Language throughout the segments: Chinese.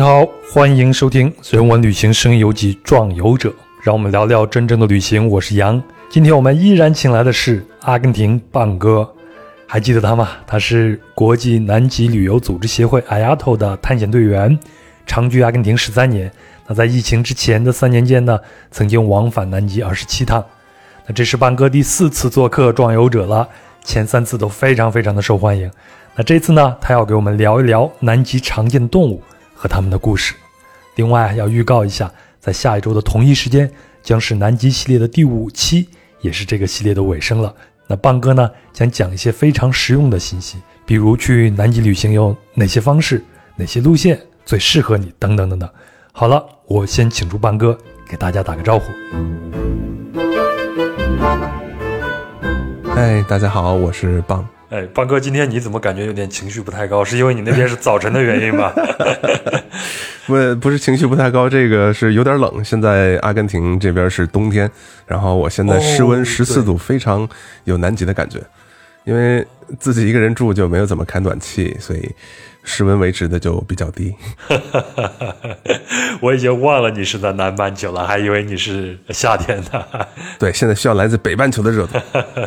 您好，欢迎收听《人文旅行声游记·壮游者》，让我们聊聊真正的旅行。我是杨，今天我们依然请来的是阿根廷棒哥，还记得他吗？他是国际南极旅游组织协会 IATO 的探险队员，长居阿根廷十三年。那在疫情之前的三年间呢，曾经往返南极二十七趟。那这是棒哥第四次做客《壮游者》了，前三次都非常非常的受欢迎。那这次呢，他要给我们聊一聊南极常见的动物。和他们的故事。另外，要预告一下，在下一周的同一时间，将是南极系列的第五期，也是这个系列的尾声了。那棒哥呢，将讲一些非常实用的信息，比如去南极旅行有哪些方式，哪些路线最适合你，等等等等。好了，我先请出棒哥给大家打个招呼。嗨，大家好，我是棒。哎，邦哥，今天你怎么感觉有点情绪不太高？是因为你那边是早晨的原因吗？不，不是情绪不太高，这个是有点冷。现在阿根廷这边是冬天，然后我现在室温十四度，非常有南极的感觉。因为自己一个人住就没有怎么开暖气，所以。室温维持的就比较低，我已经忘了你是在南半球了，还以为你是夏天呢。对，现在需要来自北半球的热度。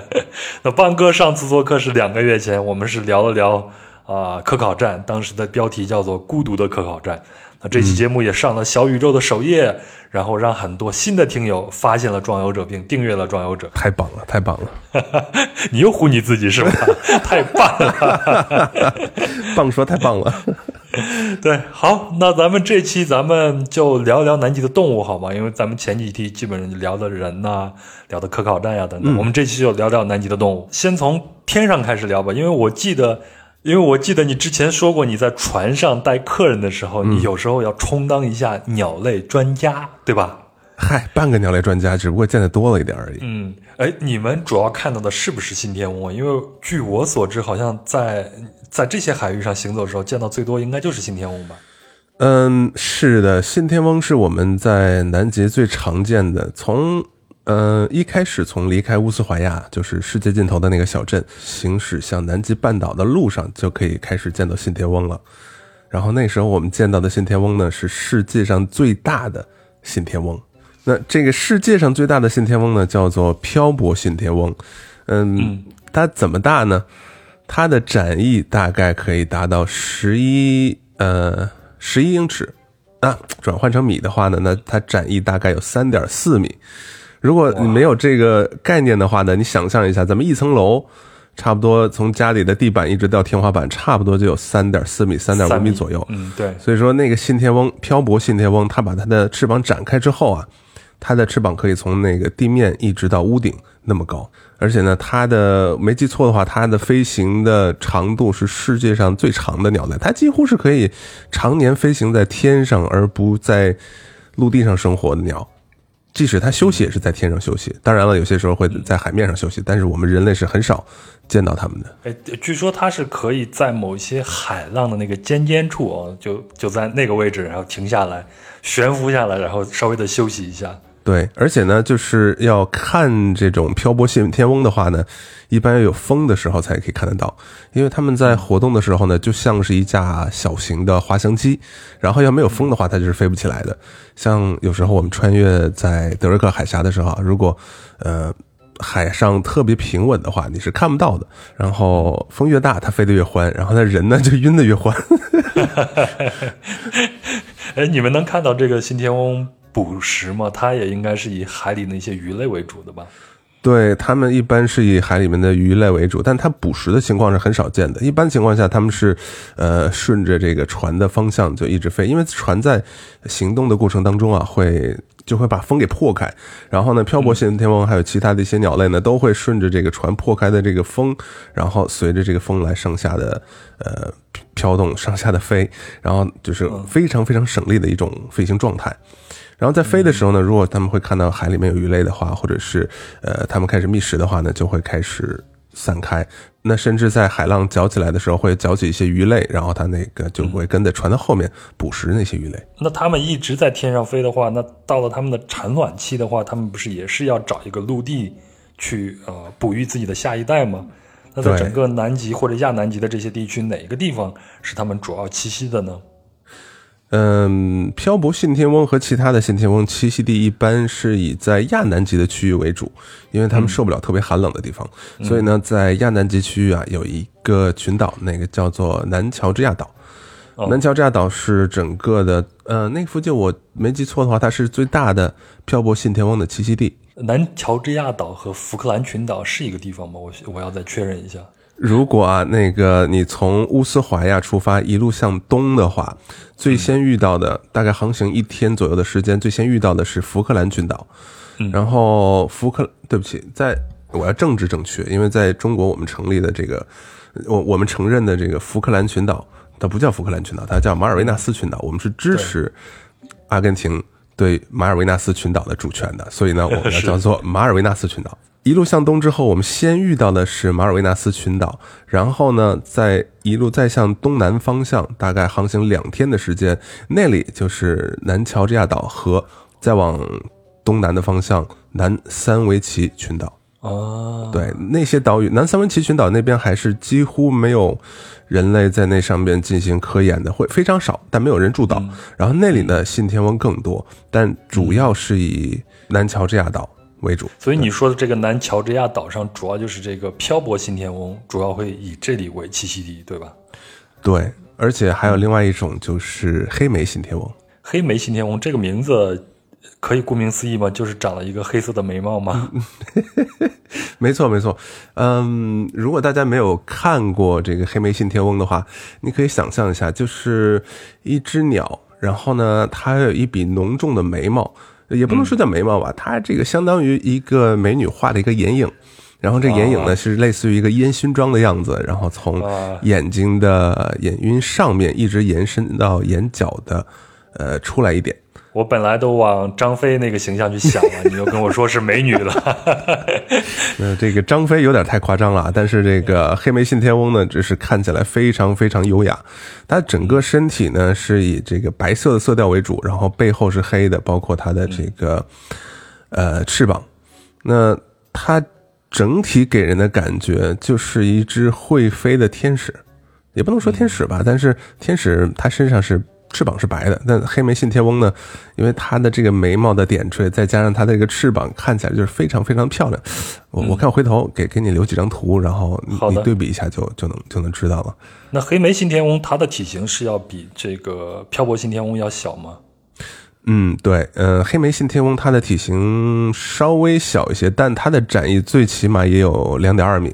那邦哥上次做客是两个月前，我们是聊了聊啊科考站，当时的标题叫做《孤独的科考站》。那这期节目也上了小宇宙的首页，然后让很多新的听友发现了壮游者，并订阅了壮游者。太棒了，太棒了！你又唬你自己是吧？太棒了！棒说太棒了。对，好，那咱们这期咱们就聊聊南极的动物好吗？因为咱们前几期基本上聊的人呐，聊的科考站呀等等。我们这期就聊聊南极的动物，先从天上开始聊吧，因为我记得。因为我记得你之前说过，你在船上带客人的时候，你有时候要充当一下鸟类专家，对吧？嗨，半个鸟类专家，只不过见的多了一点而已。嗯，哎，你们主要看到的是不是信天翁？因为据我所知，好像在在这些海域上行走的时候，见到最多应该就是信天翁吧？嗯，是的，信天翁是我们在南极最常见的。从呃，一开始从离开乌斯怀亚，就是世界尽头的那个小镇，行驶向南极半岛的路上，就可以开始见到信天翁了。然后那时候我们见到的信天翁呢，是世界上最大的信天翁。那这个世界上最大的信天翁呢，叫做漂泊信天翁。嗯，它怎么大呢？它的展翼大概可以达到十一呃十一英尺。那转换成米的话呢，那它展翼大概有三点四米。如果你没有这个概念的话呢，你想象一下，咱们一层楼，差不多从家里的地板一直到天花板，差不多就有三点四米、三点五米左右。嗯，对。所以说，那个信天翁漂泊信天翁，它把它的翅膀展开之后啊，它的翅膀可以从那个地面一直到屋顶那么高。而且呢，它的没记错的话，它的飞行的长度是世界上最长的鸟类，它几乎是可以常年飞行在天上而不在陆地上生活的鸟。即使它休息也是在天上休息，当然了，有些时候会在海面上休息，但是我们人类是很少见到它们的。哎，据说它是可以在某一些海浪的那个尖尖处哦，就就在那个位置，然后停下来，悬浮下来，然后稍微的休息一下。对，而且呢，就是要看这种漂泊信天翁的话呢，一般要有风的时候才可以看得到，因为他们在活动的时候呢，就像是一架小型的滑翔机，然后要没有风的话，它就是飞不起来的。像有时候我们穿越在德瑞克海峡的时候，如果呃海上特别平稳的话，你是看不到的。然后风越大，它飞得越欢，然后它人呢就晕得越欢。哎，你们能看到这个信天翁？捕食嘛，它也应该是以海里那些鱼类为主的吧？对它们一般是以海里面的鱼类为主，但它捕食的情况是很少见的。一般情况下，它们是呃顺着这个船的方向就一直飞，因为船在行动的过程当中啊，会就会把风给破开。然后呢，漂泊信天翁还有其他的一些鸟类呢，都会顺着这个船破开的这个风，然后随着这个风来上下的呃飘动，上下的飞，然后就是非常非常省力的一种飞行状态。然后在飞的时候呢，如果他们会看到海里面有鱼类的话，或者是呃他们开始觅食的话呢，就会开始散开。那甚至在海浪搅起来的时候，会搅起一些鱼类，然后它那个就会跟在船的后面捕食那些鱼类。那他们一直在天上飞的话，那到了他们的产卵期的话，他们不是也是要找一个陆地去呃哺育自己的下一代吗？那在整个南极或者亚南极的这些地区，哪个地方是他们主要栖息的呢？嗯，漂泊信天翁和其他的信天翁栖息地一般是以在亚南极的区域为主，因为他们受不了特别寒冷的地方，所以呢，在亚南极区域啊，有一个群岛，那个叫做南乔治亚岛。南乔治亚岛是整个的，呃，那附近我没记错的话，它是最大的漂泊信天翁的栖息地。南乔治亚岛和福克兰群岛是一个地方吗？我我要再确认一下。如果啊，那个你从乌斯怀亚出发，一路向东的话，最先遇到的大概航行一天左右的时间，最先遇到的是福克兰群岛。然后福克，对不起，在我要政治正确，因为在中国我们成立的这个，我我们承认的这个福克兰群岛，它不叫福克兰群岛，它叫马尔维纳斯群岛。我们是支持阿根廷对马尔维纳斯群岛的主权的，所以呢，我们要 叫做马尔维纳斯群岛。一路向东之后，我们先遇到的是马尔维纳斯群岛，然后呢，再一路再向东南方向，大概航行两天的时间，那里就是南乔治亚岛和再往东南的方向南三维奇群岛。哦，对，那些岛屿，南三维奇群岛那边还是几乎没有人类在那上面进行科研的，会非常少，但没有人住岛。然后那里呢信天翁更多，但主要是以南乔治亚岛。为主，所以你说的这个南乔治亚岛上，主要就是这个漂泊信天翁，主要会以这里为栖息地，对吧？对，而且还有另外一种，就是黑莓信天翁。黑莓信天翁这个名字可以顾名思义吗？就是长了一个黑色的眉毛吗？没错，没错。嗯，如果大家没有看过这个黑莓信天翁的话，你可以想象一下，就是一只鸟，然后呢，它有一笔浓重的眉毛。也不能说叫眉毛吧，它这个相当于一个美女画的一个眼影，然后这眼影呢是类似于一个烟熏妆的样子，然后从眼睛的眼晕上面一直延伸到眼角的，呃，出来一点。我本来都往张飞那个形象去想了，你又跟我说是美女了。那这个张飞有点太夸张了，但是这个黑莓信天翁呢，只是看起来非常非常优雅。它整个身体呢是以这个白色的色调为主，然后背后是黑的，包括它的这个呃翅膀。那它整体给人的感觉就是一只会飞的天使，也不能说天使吧，但是天使它身上是。翅膀是白的，但黑莓信天翁呢？因为它的这个眉毛的点缀，再加上它的这个翅膀，看起来就是非常非常漂亮。我我看回头给给你留几张图，然后你你对比一下，就就能就能知道了。那黑莓信天翁它的体型是要比这个漂泊信天翁要小吗？嗯，对，呃，黑莓信天翁它的体型稍微小一些，但它的展翼最起码也有两点二米。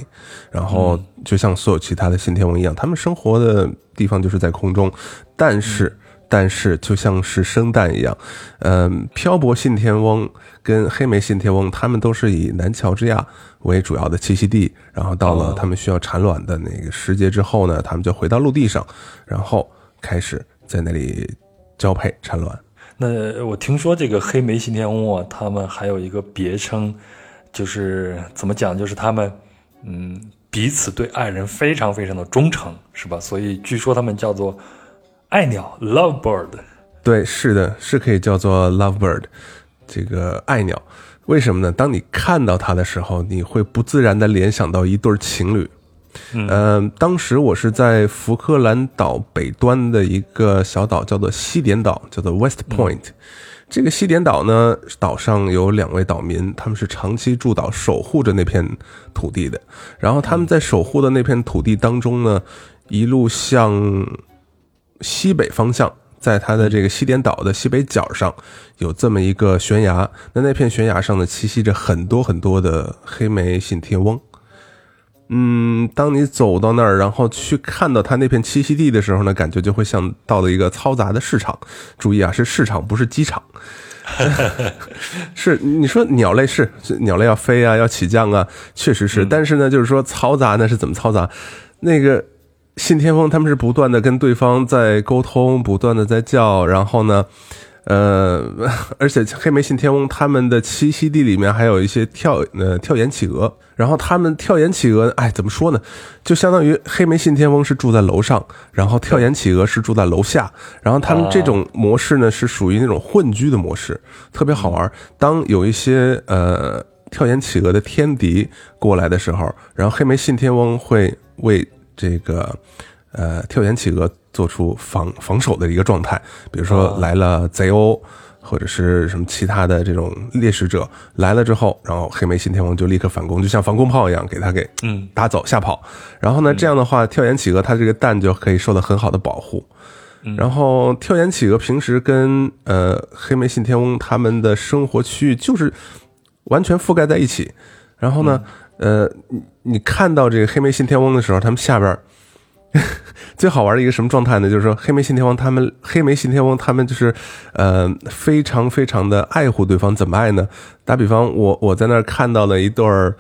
然后就像所有其他的信天翁一样，它们生活的地方就是在空中，但是。但是就像是生蛋一样，嗯，漂泊信天翁跟黑莓信天翁，他们都是以南乔治亚为主要的栖息地。然后到了他们需要产卵的那个时节之后呢，他们就回到陆地上，然后开始在那里交配产卵。那我听说这个黑莓信天翁啊，他们还有一个别称，就是怎么讲，就是他们嗯彼此对爱人非常非常的忠诚，是吧？所以据说他们叫做。爱鸟，love bird，对，是的，是可以叫做 love bird，这个爱鸟，为什么呢？当你看到它的时候，你会不自然的联想到一对情侣。嗯，当时我是在福克兰岛北端的一个小岛，叫做西点岛，叫做 West Point。这个西点岛呢，岛上有两位岛民，他们是长期驻岛守护着那片土地的。然后他们在守护的那片土地当中呢，一路向。西北方向，在它的这个西点岛的西北角上，有这么一个悬崖。那那片悬崖上呢，栖息着很多很多的黑莓信天翁。嗯，当你走到那儿，然后去看到它那片栖息地的时候呢，感觉就会像到了一个嘈杂的市场。注意啊，是市场，不是机场。是你说鸟类是鸟类要飞啊，要起降啊，确实是。但是呢，就是说嘈杂呢是怎么嘈杂？那个。信天翁他们是不断的跟对方在沟通，不断的在叫，然后呢，呃，而且黑莓信天翁他们的栖息地里面还有一些跳呃跳岩企鹅，然后他们跳岩企鹅，哎，怎么说呢？就相当于黑莓信天翁是住在楼上，然后跳岩企鹅是住在楼下，然后他们这种模式呢是属于那种混居的模式，特别好玩。当有一些呃跳岩企鹅的天敌过来的时候，然后黑莓信天翁会为这个，呃，跳岩企鹅做出防防守的一个状态，比如说来了贼鸥。或者是什么其他的这种猎食者来了之后，然后黑莓信天翁就立刻反攻，就像防空炮一样给他给嗯打走吓跑。然后呢，这样的话，跳岩企鹅它这个蛋就可以受到很好的保护。然后跳岩企鹅平时跟呃黑莓信天翁他们的生活区域就是完全覆盖在一起。然后呢，呃，你看到这个黑莓信天翁的时候，他们下边。最好玩的一个什么状态呢？就是说，黑莓信天翁他们，黑莓信天翁他们就是，呃，非常非常的爱护对方。怎么爱呢？打比方，我我在那儿看到了一对儿，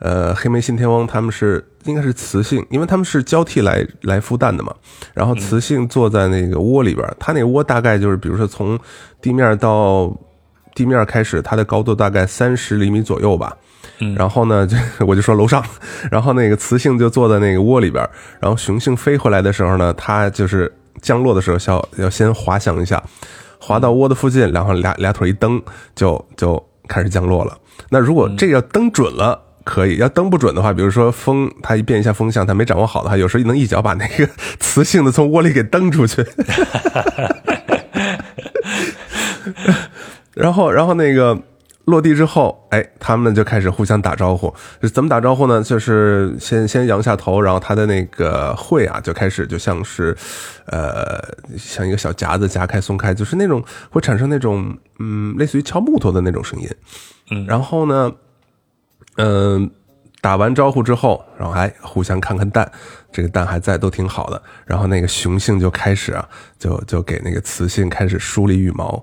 呃，黑莓信天翁，他们是应该是雌性，因为他们是交替来来孵蛋的嘛。然后雌性坐在那个窝里边，它那窝大概就是，比如说从地面到地面开始，它的高度大概三十厘米左右吧。然后呢，就我就说楼上，然后那个雌性就坐在那个窝里边，然后雄性飞回来的时候呢，它就是降落的时候，要要先滑翔一下，滑到窝的附近，然后俩俩腿一蹬，就就开始降落了。那如果这个蹬准了，可以；要蹬不准的话，比如说风，它一变一下风向，它没掌握好的话，有时候能一脚把那个 雌性的从窝里给蹬出去。然后，然后那个。落地之后，哎，他们就开始互相打招呼。怎么打招呼呢？就是先先扬下头，然后他的那个喙啊，就开始就像是，呃，像一个小夹子夹开松开，就是那种会产生那种嗯，类似于敲木头的那种声音。嗯，然后呢，嗯，打完招呼之后，然后还互相看看蛋，这个蛋还在，都挺好的。然后那个雄性就开始啊，就就给那个雌性开始梳理羽毛。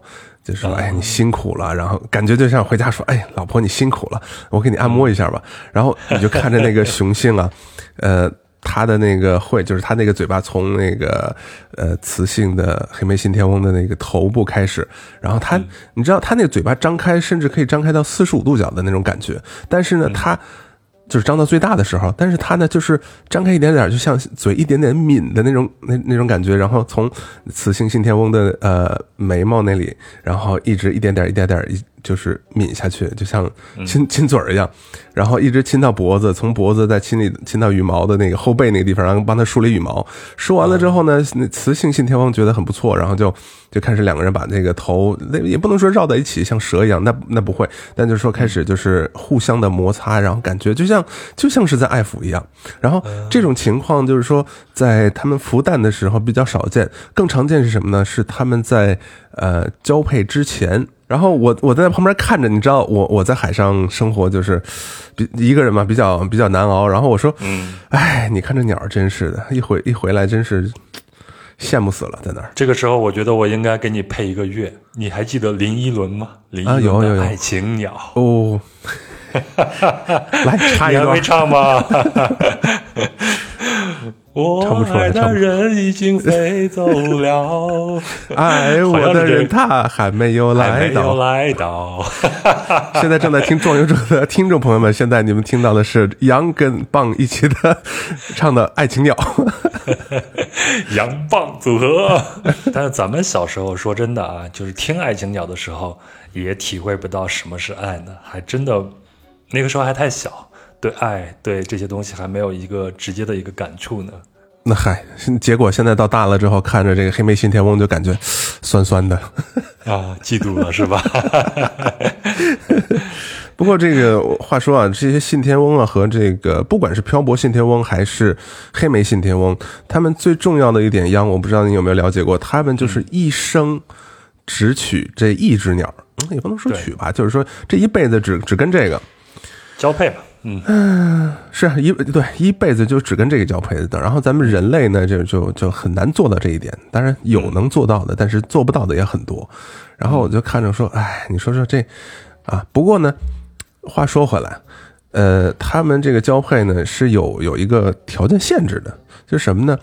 就说：“哎，你辛苦了。”然后感觉就像回家说：“哎，老婆你辛苦了，我给你按摩一下吧。”然后你就看着那个雄性啊，呃，他的那个喙，就是他那个嘴巴从那个呃雌性的黑莓信天翁的那个头部开始，然后他，你知道他那个嘴巴张开，甚至可以张开到四十五度角的那种感觉，但是呢，他。就是张到最大的时候，但是它呢，就是张开一点点，就像嘴一点点抿的那种那那种感觉，然后从雌性信天翁的呃眉毛那里，然后一直一点点一点点。就是抿下去，就像亲亲嘴儿一样，然后一直亲到脖子，从脖子再亲里亲到羽毛的那个后背那个地方，然后帮他梳理羽毛。梳完了之后呢，那雌性信天翁觉得很不错，然后就就开始两个人把那个头，那也不能说绕在一起像蛇一样，那那不会，但就是说开始就是互相的摩擦，然后感觉就像就像是在爱抚一样。然后这种情况就是说，在他们孵蛋的时候比较少见，更常见是什么呢？是他们在呃交配之前。然后我我在旁边看着，你知道我我在海上生活就是比一个人嘛，比较比较难熬。然后我说，嗯，哎，你看这鸟真是的，一回一回来真是羡慕死了，在那儿。这个时候我觉得我应该给你配一个乐，你还记得林依轮吗？林依轮的《爱情鸟》哦，来插一段，你还会唱吗？我爱的人已经飞走了，爱我的人他还没有来到。来到。现在正在听《壮游者》的听众朋友们，现在你们听到的是杨跟棒一起的唱的《爱情鸟》，杨棒组合。但是咱们小时候说真的啊，就是听《爱情鸟》的时候，也体会不到什么是爱呢，还真的那个时候还太小。对爱，对这些东西还没有一个直接的一个感触呢。那嗨，结果现在到大了之后，看着这个黑莓信天翁就感觉酸酸的啊，嫉妒了是吧？不过这个话说啊，这些信天翁啊和这个不管是漂泊信天翁还是黑莓信天翁，他们最重要的一点央，我不知道你有没有了解过，他们就是一生只娶这一只鸟，也不能说娶吧，就是说这一辈子只只跟这个交配吧。嗯，是一对一辈子就只跟这个交配的，然后咱们人类呢，就就就很难做到这一点。当然有能做到的，但是做不到的也很多。然后我就看着说，哎，你说说这啊。不过呢，话说回来，呃，他们这个交配呢是有有一个条件限制的，就是什么呢？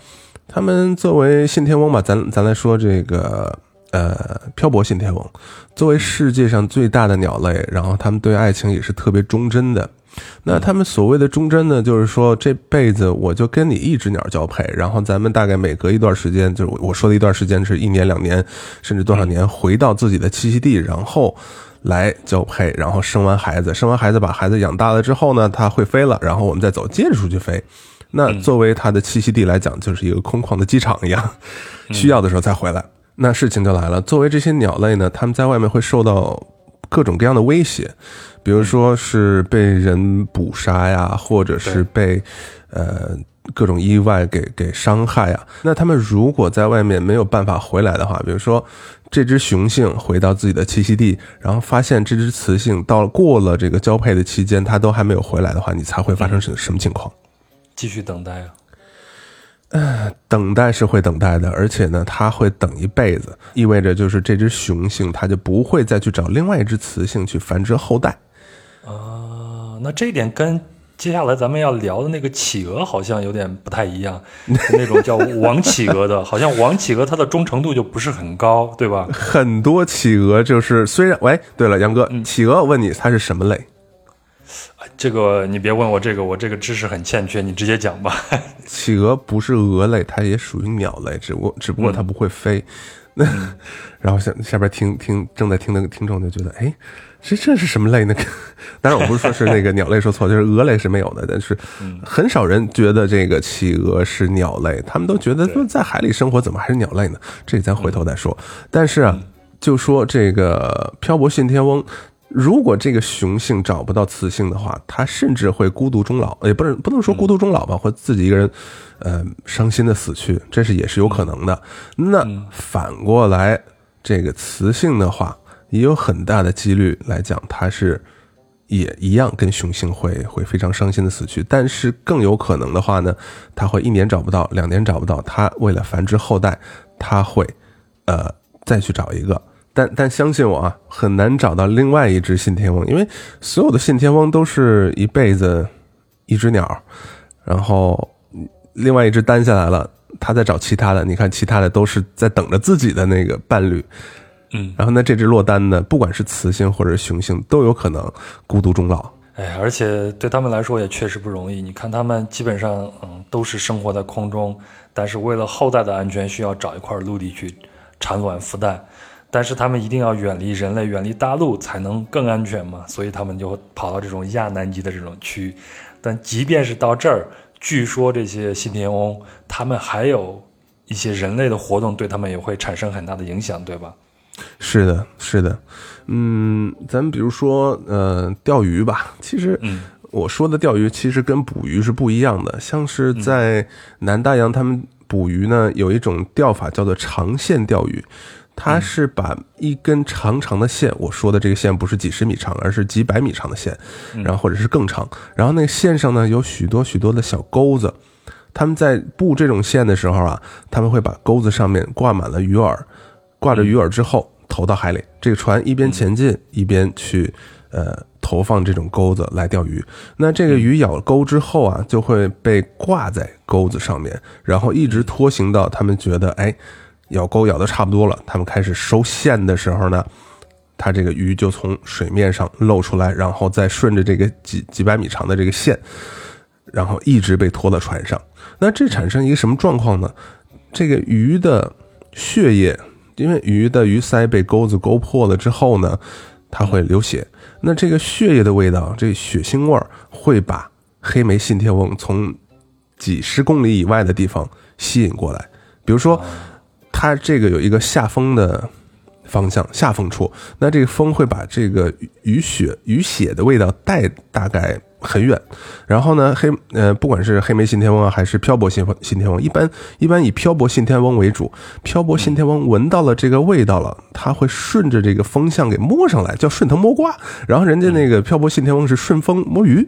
他们作为信天翁吧，咱咱来说这个呃漂泊信天翁，作为世界上最大的鸟类，然后他们对爱情也是特别忠贞的。那他们所谓的忠贞呢，就是说这辈子我就跟你一只鸟交配，然后咱们大概每隔一段时间，就是我说的一段时间是一年、两年，甚至多少年，回到自己的栖息地，然后来交配，然后生完孩子，生完孩子把孩子养大了之后呢，它会飞了，然后我们再走，接着出去飞。那作为它的栖息地来讲，就是一个空旷的机场一样，需要的时候再回来。那事情就来了，作为这些鸟类呢，它们在外面会受到各种各样的威胁，比如说是被人捕杀呀，或者是被呃各种意外给给伤害啊。那他们如果在外面没有办法回来的话，比如说这只雄性回到自己的栖息地，然后发现这只雌性到过了这个交配的期间，它都还没有回来的话，你才会发生什什么情况？继续等待啊。呃，等待是会等待的，而且呢，它会等一辈子，意味着就是这只雄性它就不会再去找另外一只雌性去繁殖后代。啊，那这一点跟接下来咱们要聊的那个企鹅好像有点不太一样，那种叫 王企鹅的，好像王企鹅它的忠诚度就不是很高，对吧？很多企鹅就是虽然，喂，对了，杨哥，企鹅，我问你，它是什么类？这个你别问我这个，我这个知识很欠缺，你直接讲吧。企鹅不是鹅类，它也属于鸟类，只不过只不过它不会飞。那 然后下下边听听正在听的听众就觉得，哎，这这是什么类呢？当然我不是说是那个鸟类说错，就是鹅类是没有的，但是很少人觉得这个企鹅是鸟类，他们都觉得说在海里生活怎么还是鸟类呢？这咱回头再说。但是啊，就说这个漂泊信天翁。如果这个雄性找不到雌性的话，它甚至会孤独终老，也不是不能说孤独终老吧，或自己一个人，呃，伤心的死去，这是也是有可能的。那反过来，这个雌性的话，也有很大的几率来讲，它是也一样跟雄性会会非常伤心的死去。但是更有可能的话呢，它会一年找不到，两年找不到，它为了繁殖后代，它会呃再去找一个。但但相信我啊，很难找到另外一只信天翁，因为所有的信天翁都是一辈子一只鸟，然后另外一只单下来了，它在找其他的。你看，其他的都是在等着自己的那个伴侣，嗯，然后那这只落单的，不管是雌性或者雄性，都有可能孤独终老。哎，而且对他们来说也确实不容易。你看，他们基本上嗯都是生活在空中，但是为了后代的安全，需要找一块陆地去产卵孵蛋。但是他们一定要远离人类，远离大陆才能更安全嘛，所以他们就跑到这种亚南极的这种区。但即便是到这儿，据说这些信天翁，他们还有一些人类的活动，对他们也会产生很大的影响，对吧？是的，是的。嗯，咱们比如说，呃，钓鱼吧。其实，我说的钓鱼其实跟捕鱼是不一样的。像是在南大洋，他们捕鱼呢，有一种钓法叫做长线钓鱼。它是把一根长长的线，我说的这个线不是几十米长，而是几百米长的线，然后或者是更长。然后那个线上呢有许多许多的小钩子，他们在布这种线的时候啊，他们会把钩子上面挂满了鱼饵，挂着鱼饵之后投到海里，这个船一边前进一边去呃投放这种钩子来钓鱼。那这个鱼咬钩之后啊，就会被挂在钩子上面，然后一直拖行到他们觉得哎。咬钩咬的差不多了，他们开始收线的时候呢，它这个鱼就从水面上露出来，然后再顺着这个几几百米长的这个线，然后一直被拖到船上。那这产生一个什么状况呢？这个鱼的血液，因为鱼的鱼鳃被钩子勾破了之后呢，它会流血。那这个血液的味道，这血腥味儿会把黑莓信天翁从几十公里以外的地方吸引过来，比如说。它这个有一个下风的方向，下风处，那这个风会把这个雨雪、雨血的味道带大概很远。然后呢，黑呃，不管是黑莓信天翁啊，还是漂泊信信天翁，一般一般以漂泊信天翁为主。漂泊信天翁闻到了这个味道了，它会顺着这个风向给摸上来，叫顺藤摸瓜。然后人家那个漂泊信天翁是顺风摸鱼，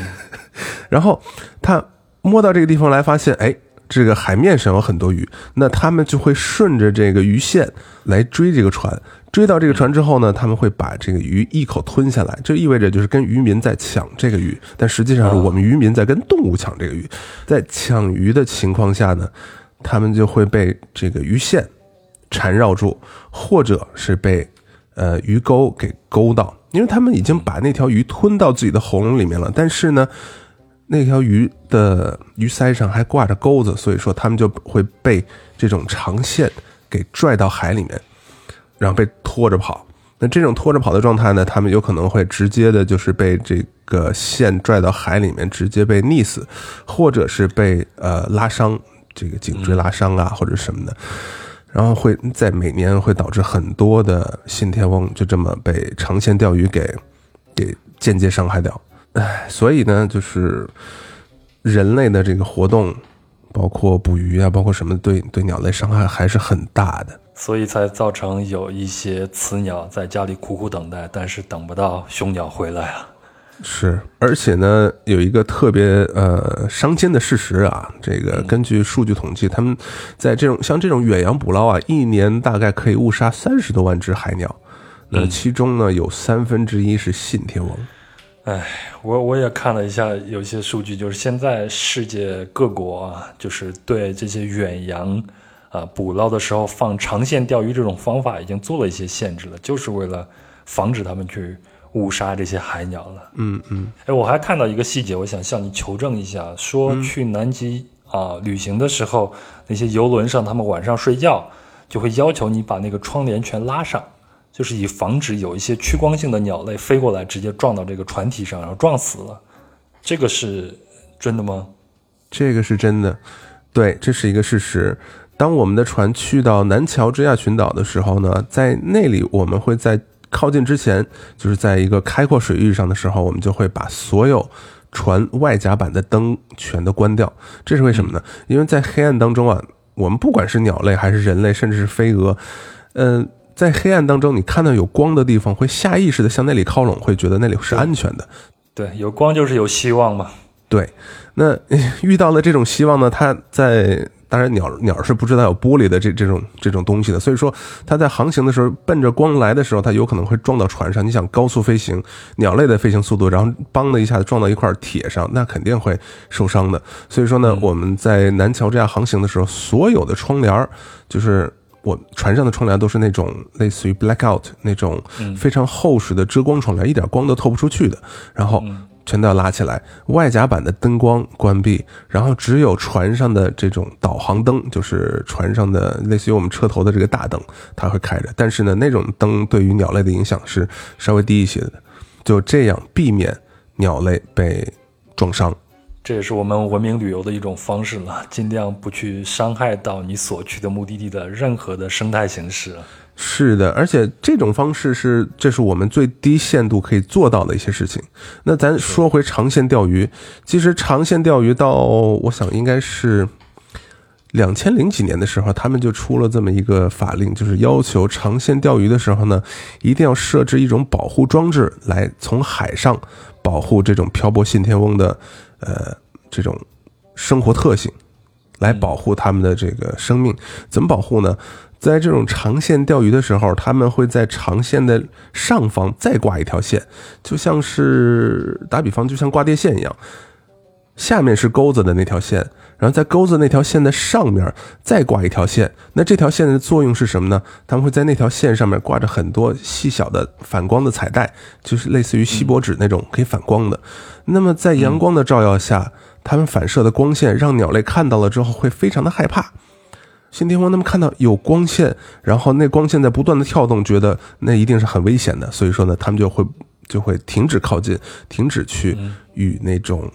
然后他摸到这个地方来，发现哎。这个海面上有很多鱼，那他们就会顺着这个鱼线来追这个船，追到这个船之后呢，他们会把这个鱼一口吞下来，这意味着就是跟渔民在抢这个鱼，但实际上是我们渔民在跟动物抢这个鱼，在抢鱼的情况下呢，他们就会被这个鱼线缠绕住，或者是被呃鱼钩给勾到，因为他们已经把那条鱼吞到自己的喉咙里面了，但是呢。那条鱼的鱼鳃上还挂着钩子，所以说他们就会被这种长线给拽到海里面，然后被拖着跑。那这种拖着跑的状态呢，它们有可能会直接的就是被这个线拽到海里面，直接被溺死，或者是被呃拉伤，这个颈椎拉伤啊，或者什么的。然后会在每年会导致很多的信天翁就这么被长线钓鱼给给间接伤害掉。唉，所以呢，就是人类的这个活动，包括捕鱼啊，包括什么，对对鸟类伤害还是很大的。所以才造成有一些雌鸟在家里苦苦等待，但是等不到雄鸟回来啊。是，而且呢，有一个特别呃伤心的事实啊，这个根据数据统计，他们在这种像这种远洋捕捞啊，一年大概可以误杀三十多万只海鸟，那其中呢有三分之一是信天翁。哎，我我也看了一下有些数据，就是现在世界各国啊，就是对这些远洋啊捕捞的时候放长线钓鱼这种方法已经做了一些限制了，就是为了防止他们去。误杀这些海鸟了。嗯嗯，哎，我还看到一个细节，我想向你求证一下。说去南极啊旅行的时候，那些游轮上，他们晚上睡觉就会要求你把那个窗帘全拉上，就是以防止有一些趋光性的鸟类飞过来，直接撞到这个船体上，然后撞死了。这个是真的吗？这个是真的，对，这是一个事实。当我们的船去到南乔治亚群岛的时候呢，在那里我们会在。靠近之前，就是在一个开阔水域上的时候，我们就会把所有船外甲板的灯全都关掉。这是为什么呢？因为在黑暗当中啊，我们不管是鸟类还是人类，甚至是飞蛾，嗯，在黑暗当中，你看到有光的地方，会下意识的向那里靠拢，会觉得那里是安全的。对，有光就是有希望嘛。对，那 遇到了这种希望呢，它在。当然，鸟鸟是不知道有玻璃的这这种这种东西的，所以说它在航行的时候，奔着光来的时候，它有可能会撞到船上。你想高速飞行，鸟类的飞行速度，然后梆的一下子撞到一块铁上，那肯定会受伤的。所以说呢，我们在南桥这样航行的时候，所有的窗帘就是我船上的窗帘都是那种类似于 blackout 那种非常厚实的遮光窗帘，一点光都透不出去的。然后。全都要拉起来，外甲板的灯光关闭，然后只有船上的这种导航灯，就是船上的类似于我们车头的这个大灯，它会开着。但是呢，那种灯对于鸟类的影响是稍微低一些的，就这样避免鸟类被撞伤。这也是我们文明旅游的一种方式了，尽量不去伤害到你所去的目的地的任何的生态形式。是的，而且这种方式是，这是我们最低限度可以做到的一些事情。那咱说回长线钓鱼，其实长线钓鱼到我想应该是两千零几年的时候，他们就出了这么一个法令，就是要求长线钓鱼的时候呢，一定要设置一种保护装置，来从海上保护这种漂泊信天翁的呃这种生活特性，来保护他们的这个生命。怎么保护呢？在这种长线钓鱼的时候，他们会在长线的上方再挂一条线，就像是打比方，就像挂电线一样。下面是钩子的那条线，然后在钩子那条线的上面再挂一条线。那这条线的作用是什么呢？他们会在那条线上面挂着很多细小的反光的彩带，就是类似于锡箔纸那种可以反光的。那么在阳光的照耀下，它们反射的光线让鸟类看到了之后会非常的害怕。信天翁他们看到有光线，然后那光线在不断的跳动，觉得那一定是很危险的，所以说呢，他们就会就会停止靠近，停止去与那种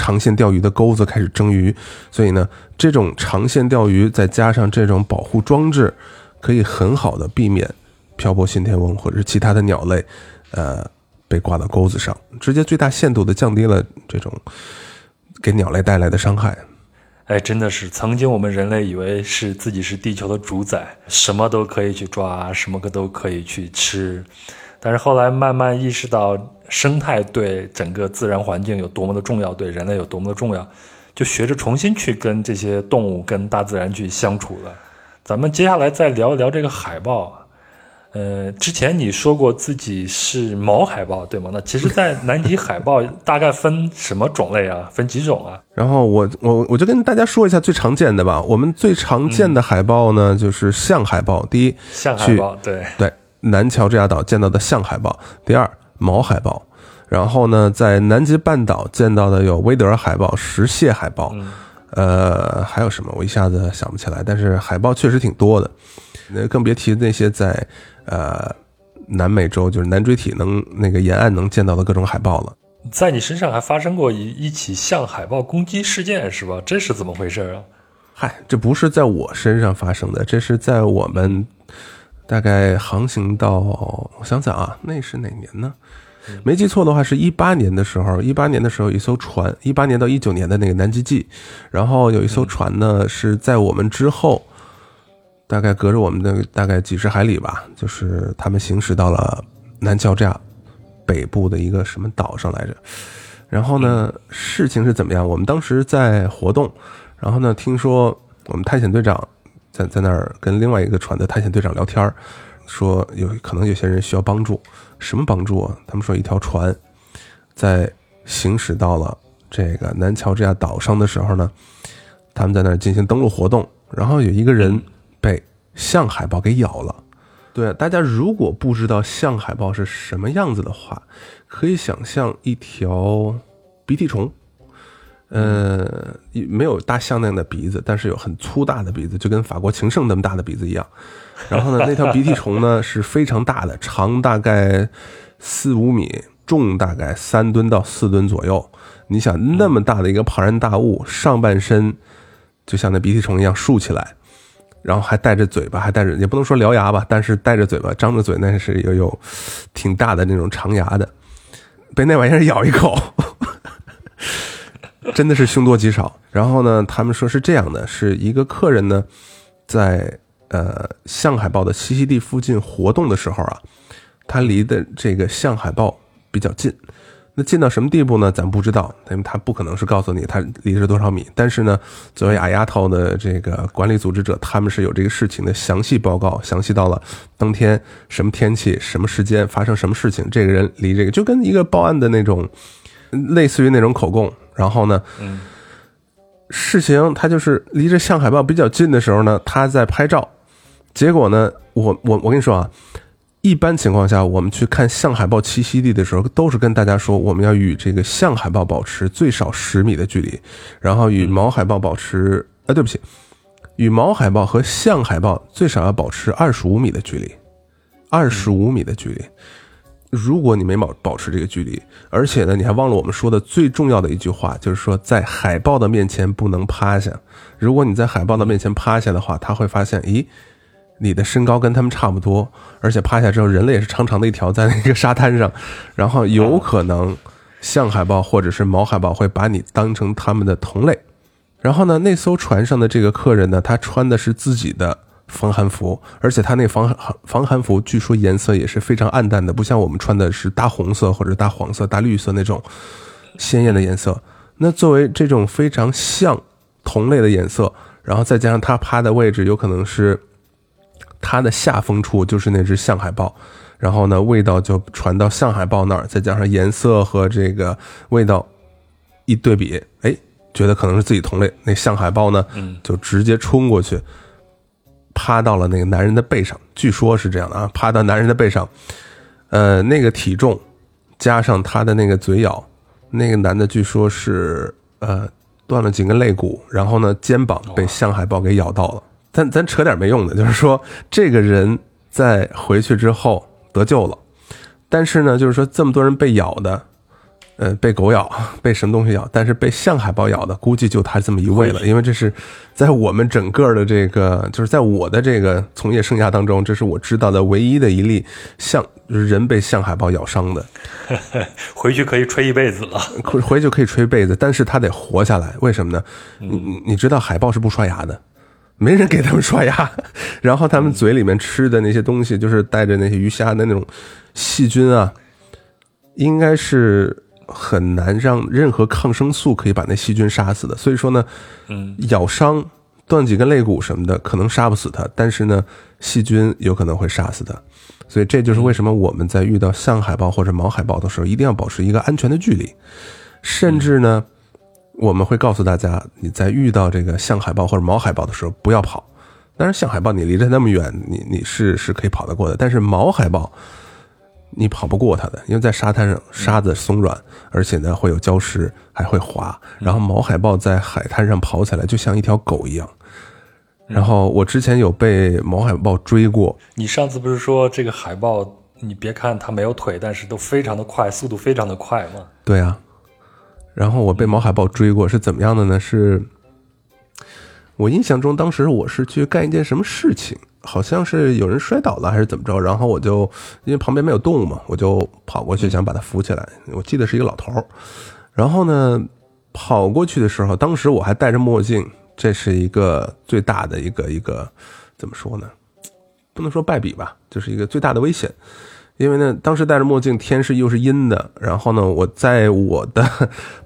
长线钓鱼的钩子开始蒸鱼。所以呢，这种长线钓鱼再加上这种保护装置，可以很好的避免漂泊信天翁或者是其他的鸟类，呃，被挂到钩子上，直接最大限度的降低了这种给鸟类带来的伤害。哎，真的是，曾经我们人类以为是自己是地球的主宰，什么都可以去抓，什么个都可以去吃，但是后来慢慢意识到生态对整个自然环境有多么的重要，对人类有多么的重要，就学着重新去跟这些动物、跟大自然去相处了。咱们接下来再聊一聊这个海豹。呃，之前你说过自己是毛海豹，对吗？那其实，在南极海豹大概分什么种类啊？分几种啊？然后我我我就跟大家说一下最常见的吧。我们最常见的海豹呢，就是象海豹。第一，象海豹，对对，南乔治亚岛见到的象海豹。第二，毛海豹。然后呢，在南极半岛见到的有威德尔海豹、石蟹海豹。呃，还有什么？我一下子想不起来。但是海豹确实挺多的，那更别提那些在。呃，南美洲就是南锥体能那个沿岸能见到的各种海豹了。在你身上还发生过一一起象海豹攻击事件是吧？这是怎么回事啊？嗨，这不是在我身上发生的，这是在我们大概航行到，我想想啊，那是哪年呢？没记错的话，是一八年的时候，一八年的时候，一艘船，一八年到一九年的那个南极季，然后有一艘船呢，是在我们之后，大概隔着我们的大概几十海里吧，就是他们行驶到了南乔治亚北部的一个什么岛上来着。然后呢，事情是怎么样？我们当时在活动，然后呢，听说我们探险队长在在那儿跟另外一个船的探险队长聊天，说有可能有些人需要帮助。什么帮助啊？他们说一条船在行驶到了这个南乔治亚岛上的时候呢，他们在那儿进行登陆活动，然后有一个人被象海豹给咬了。对，大家如果不知道象海豹是什么样子的话，可以想象一条鼻涕虫，呃，没有大象那样的鼻子，但是有很粗大的鼻子，就跟法国情圣那么大的鼻子一样。然后呢，那条鼻涕虫呢是非常大的，长大概四五米，重大概三吨到四吨左右。你想那么大的一个庞然大物，上半身就像那鼻涕虫一样竖起来，然后还带着嘴巴，还带着也不能说獠牙吧，但是带着嘴巴，张着嘴，那是有有挺大的那种长牙的，被那玩意儿咬一口，真的是凶多吉少。然后呢，他们说是这样的，是一个客人呢在。呃，象海豹的栖息地附近活动的时候啊，他离的这个象海豹比较近。那近到什么地步呢？咱不知道，因为他不可能是告诉你他离着多少米。但是呢，作为阿丫头的这个管理组织者，他们是有这个事情的详细报告，详细到了当天什么天气、什么时间发生什么事情，这个人离这个就跟一个报案的那种，类似于那种口供。然后呢，嗯事情他就是离着象海豹比较近的时候呢，他在拍照。结果呢？我我我跟你说啊，一般情况下，我们去看象海豹栖息地的时候，都是跟大家说，我们要与这个象海豹保持最少十米的距离，然后与毛海豹保持……呃，对不起，与毛海豹和象海豹最少要保持二十五米的距离，二十五米的距离。如果你没保保持这个距离，而且呢，你还忘了我们说的最重要的一句话，就是说在海豹的面前不能趴下。如果你在海豹的面前趴下的话，他会发现，咦？你的身高跟他们差不多，而且趴下之后，人类也是长长的一条在那个沙滩上，然后有可能象海豹或者是毛海豹会把你当成他们的同类。然后呢，那艘船上的这个客人呢，他穿的是自己的防寒服，而且它那防寒防寒服据说颜色也是非常暗淡的，不像我们穿的是大红色或者大黄色、大绿色那种鲜艳的颜色。那作为这种非常像同类的颜色，然后再加上它趴的位置有可能是。它的下风处就是那只象海豹，然后呢，味道就传到象海豹那儿，再加上颜色和这个味道一对比，哎，觉得可能是自己同类。那象海豹呢，就直接冲过去，趴到了那个男人的背上。据说是这样的啊，趴到男人的背上，呃，那个体重加上他的那个嘴咬，那个男的据说是呃断了几根肋骨，然后呢，肩膀被象海豹给咬到了。咱咱扯点没用的，就是说这个人在回去之后得救了，但是呢，就是说这么多人被咬的，呃，被狗咬，被什么东西咬，但是被象海豹咬的，估计就他这么一位了，因为这是在我们整个的这个，就是在我的这个从业生涯当中，这是我知道的唯一的一例象人被象海豹咬伤的，回去可以吹一辈子了，回回去可以吹一辈子，但是他得活下来，为什么呢？你你知道海豹是不刷牙的。没人给他们刷牙，然后他们嘴里面吃的那些东西，就是带着那些鱼虾的那种细菌啊，应该是很难让任何抗生素可以把那细菌杀死的。所以说呢，嗯，咬伤、断几根肋骨什么的，可能杀不死它，但是呢，细菌有可能会杀死它。所以这就是为什么我们在遇到象海豹或者毛海豹的时候，一定要保持一个安全的距离，甚至呢。我们会告诉大家，你在遇到这个象海豹或者毛海豹的时候，不要跑。当然，象海豹你离着那么远，你你是是可以跑得过的。但是毛海豹，你跑不过它的，因为在沙滩上沙子松软，而且呢会有礁石，还会滑。然后毛海豹在海滩上跑起来就像一条狗一样。然后我之前有被毛海豹追过。你上次不是说这个海豹你别看它没有腿，但是都非常的快，速度非常的快吗。对啊，然后我被毛海豹追过，是怎么样的呢？是我印象中，当时我是去干一件什么事情，好像是有人摔倒了还是怎么着，然后我就因为旁边没有动物嘛，我就跑过去想把它扶起来。我记得是一个老头儿，然后呢，跑过去的时候，当时我还戴着墨镜，这是一个最大的一个一个怎么说呢？不能说败笔吧，就是一个最大的危险。因为呢，当时戴着墨镜，天是又是阴的，然后呢，我在我的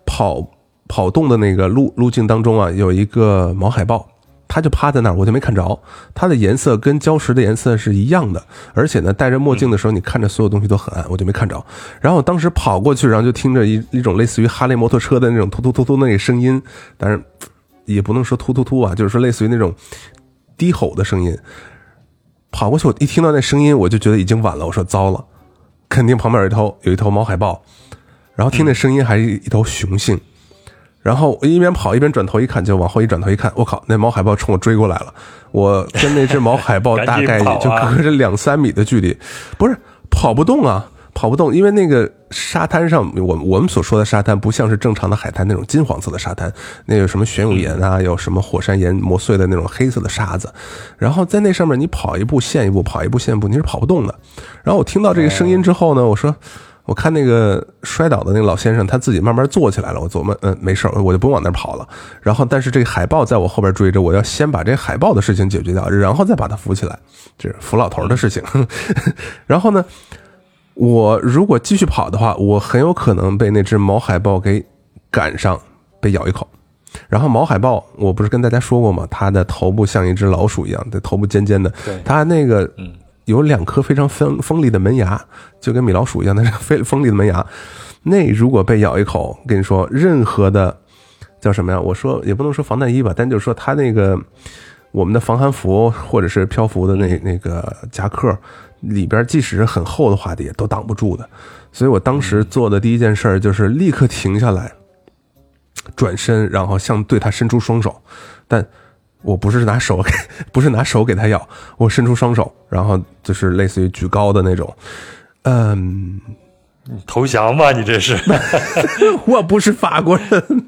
跑跑动的那个路路径当中啊，有一个毛海豹，它就趴在那儿，我就没看着。它的颜色跟礁石的颜色是一样的，而且呢，戴着墨镜的时候，你看着所有东西都很暗，我就没看着。然后我当时跑过去，然后就听着一一种类似于哈雷摩托车的那种突突突突那个声音，但是也不能说突突突啊，就是说类似于那种低吼的声音。跑过去，我一听到那声音，我就觉得已经晚了。我说糟了，肯定旁边有一头有一头毛海豹，然后听那声音还是一头雄性。然后我一边跑一边转头一看，就往后一转头一看，我靠，那毛海豹冲我追过来了。我跟那只毛海豹大概也 就隔着两三米的距离，不是跑不动啊。跑不动，因为那个沙滩上，我我们所说的沙滩不像是正常的海滩那种金黄色的沙滩，那有什么玄武岩啊，有什么火山岩磨碎的那种黑色的沙子，然后在那上面你跑一步陷一步，跑一步陷一步，你是跑不动的。然后我听到这个声音之后呢，我说，我看那个摔倒的那个老先生他自己慢慢坐起来了，我琢磨，嗯，没事我就不用往那跑了。然后，但是这个海豹在我后边追着，我要先把这海豹的事情解决掉，然后再把它扶起来，这是扶老头的事情。然后呢？我如果继续跑的话，我很有可能被那只毛海豹给赶上，被咬一口。然后毛海豹，我不是跟大家说过吗？它的头部像一只老鼠一样，的头部尖尖的。它那个有两颗非常锋锋利的门牙，就跟米老鼠一样的锋 锋利的门牙。那如果被咬一口，跟你说，任何的叫什么呀？我说也不能说防弹衣吧，但就是说它那个我们的防寒服或者是漂浮的那那个夹克。里边即使是很厚的话，也都挡不住的，所以我当时做的第一件事就是立刻停下来，转身，然后向对他伸出双手，但我不是拿手给，不是拿手给他咬，我伸出双手，然后就是类似于举高的那种，嗯，投降吧，你这是，我不是法国人。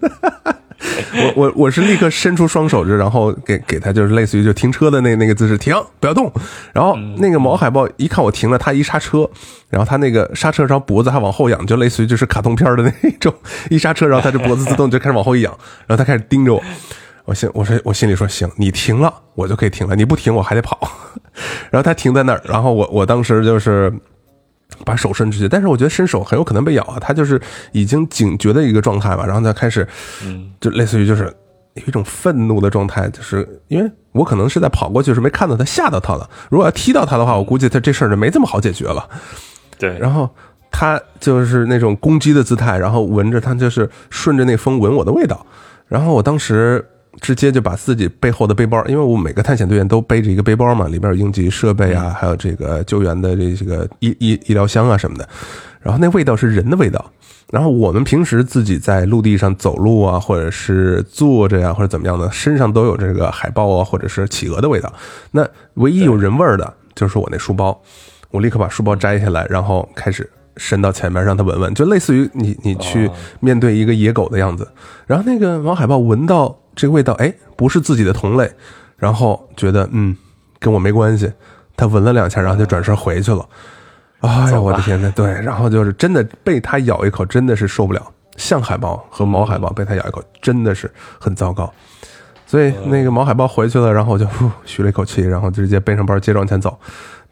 我我我是立刻伸出双手，就然后给给他就是类似于就停车的那那个姿势，停，不要动。然后那个毛海豹一看我停了，他一刹车，然后他那个刹车然后脖子还往后仰，就类似于就是卡通片的那种，一刹车然后他这脖子自动就开始往后一仰，然后他开始盯着我。我心我说我心里说行，你停了我就可以停了，你不停我还得跑。然后他停在那儿，然后我我当时就是。把手伸出去，但是我觉得伸手很有可能被咬啊。他就是已经警觉的一个状态吧，然后他开始，嗯，就类似于就是有一种愤怒的状态，就是因为我可能是在跑过去，是没看到他，吓到他了。如果要踢到他的话，我估计他这事儿就没这么好解决了。对，然后他就是那种攻击的姿态，然后闻着他就是顺着那风闻我的味道，然后我当时。直接就把自己背后的背包，因为我每个探险队员都背着一个背包嘛，里边有应急设备啊，还有这个救援的这个医医医疗箱啊什么的。然后那味道是人的味道。然后我们平时自己在陆地上走路啊，或者是坐着呀，或者怎么样的，身上都有这个海豹啊，或者是企鹅的味道。那唯一有人味儿的就是我那书包。我立刻把书包摘下来，然后开始。伸到前面让他闻闻，就类似于你你去面对一个野狗的样子。然后那个毛海豹闻到这个味道，哎，不是自己的同类，然后觉得嗯，跟我没关系。他闻了两下，然后就转身回去了。哎呀，我的天呐，对，然后就是真的被他咬一口，真的是受不了。象海豹和毛海豹被他咬一口，真的是很糟糕。所以那个毛海豹回去了，然后我就呼吁了一口气，然后直接背上包接着往前走。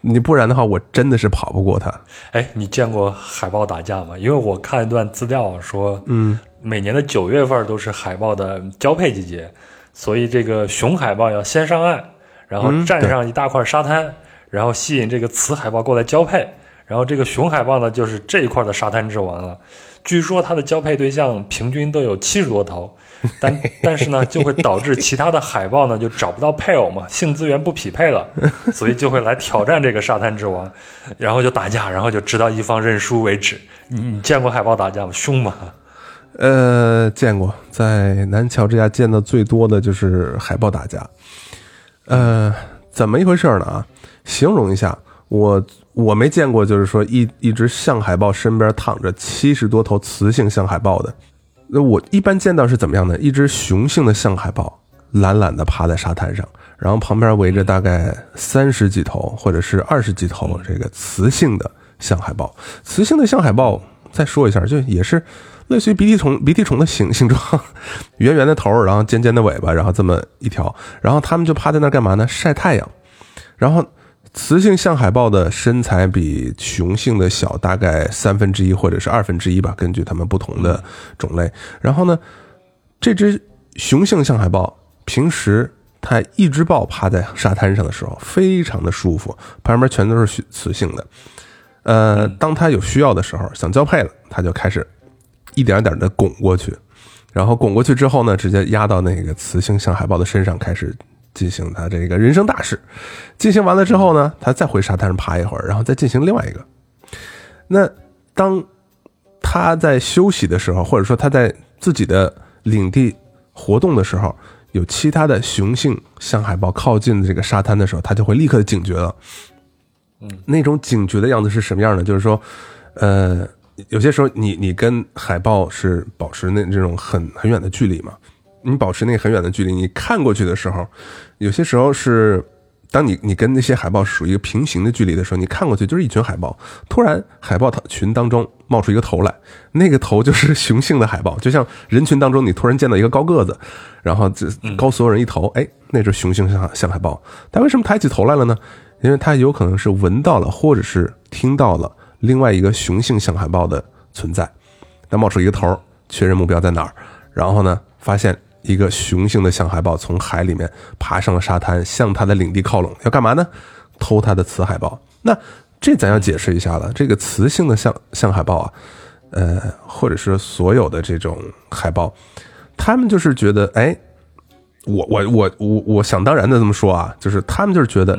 你不然的话，我真的是跑不过他。哎，你见过海豹打架吗？因为我看一段资料说，嗯，每年的九月份都是海豹的交配季节，所以这个雄海豹要先上岸，然后占上一大块沙滩，然后吸引这个雌海豹过来交配，然后这个雄海豹呢就是这一块的沙滩之王了。据说它的交配对象平均都有七十多头。但但是呢，就会导致其他的海豹呢就找不到配偶嘛，性资源不匹配了，所以就会来挑战这个沙滩之王，然后就打架，然后就直到一方认输为止。你你见过海豹打架吗？凶吗？呃，见过，在南乔治亚见的最多的就是海豹打架。呃，怎么一回事呢？啊，形容一下，我我没见过，就是说一一只象海豹身边躺着七十多头雌性象海豹的。那我一般见到是怎么样的？一只雄性的象海豹懒懒地趴在沙滩上，然后旁边围着大概三十几头或者是二十几头这个雌性的象海豹。雌性的象海豹，再说一下，就也是类似于鼻涕虫鼻涕虫的形 形状，圆圆的头，然后尖尖的尾巴，然后这么一条，然后它们就趴在那儿干嘛呢？晒太阳，然后。雌性象海豹的身材比雄性的小大概三分之一或者是二分之一吧，根据它们不同的种类。然后呢，这只雄性象海豹平时它一只豹趴在沙滩上的时候非常的舒服，旁边全都是雌性的。呃，当它有需要的时候想交配了，它就开始一点点的拱过去，然后拱过去之后呢，直接压到那个雌性象海豹的身上开始。进行他这个人生大事，进行完了之后呢，他再回沙滩上爬一会儿，然后再进行另外一个。那当他在休息的时候，或者说他在自己的领地活动的时候，有其他的雄性象海豹靠近这个沙滩的时候，他就会立刻警觉了。嗯，那种警觉的样子是什么样的？就是说，呃，有些时候你你跟海豹是保持那这种很很远的距离嘛。你保持那个很远的距离，你看过去的时候，有些时候是，当你你跟那些海豹属于一个平行的距离的时候，你看过去就是一群海豹，突然海豹群当中冒出一个头来，那个头就是雄性的海豹，就像人群当中你突然见到一个高个子，然后这高所有人一头，哎，那是雄性象象海豹，它为什么抬起头来了呢？因为它有可能是闻到了或者是听到了另外一个雄性象海豹的存在，它冒出一个头，确认目标在哪儿，然后呢，发现。一个雄性的象海豹从海里面爬上了沙滩，向它的领地靠拢，要干嘛呢？偷它的雌海豹。那这咱要解释一下了。这个雌性的象象海豹啊，呃，或者是所有的这种海豹，他们就是觉得，哎，我我我我我想当然的这么说啊，就是他们就是觉得，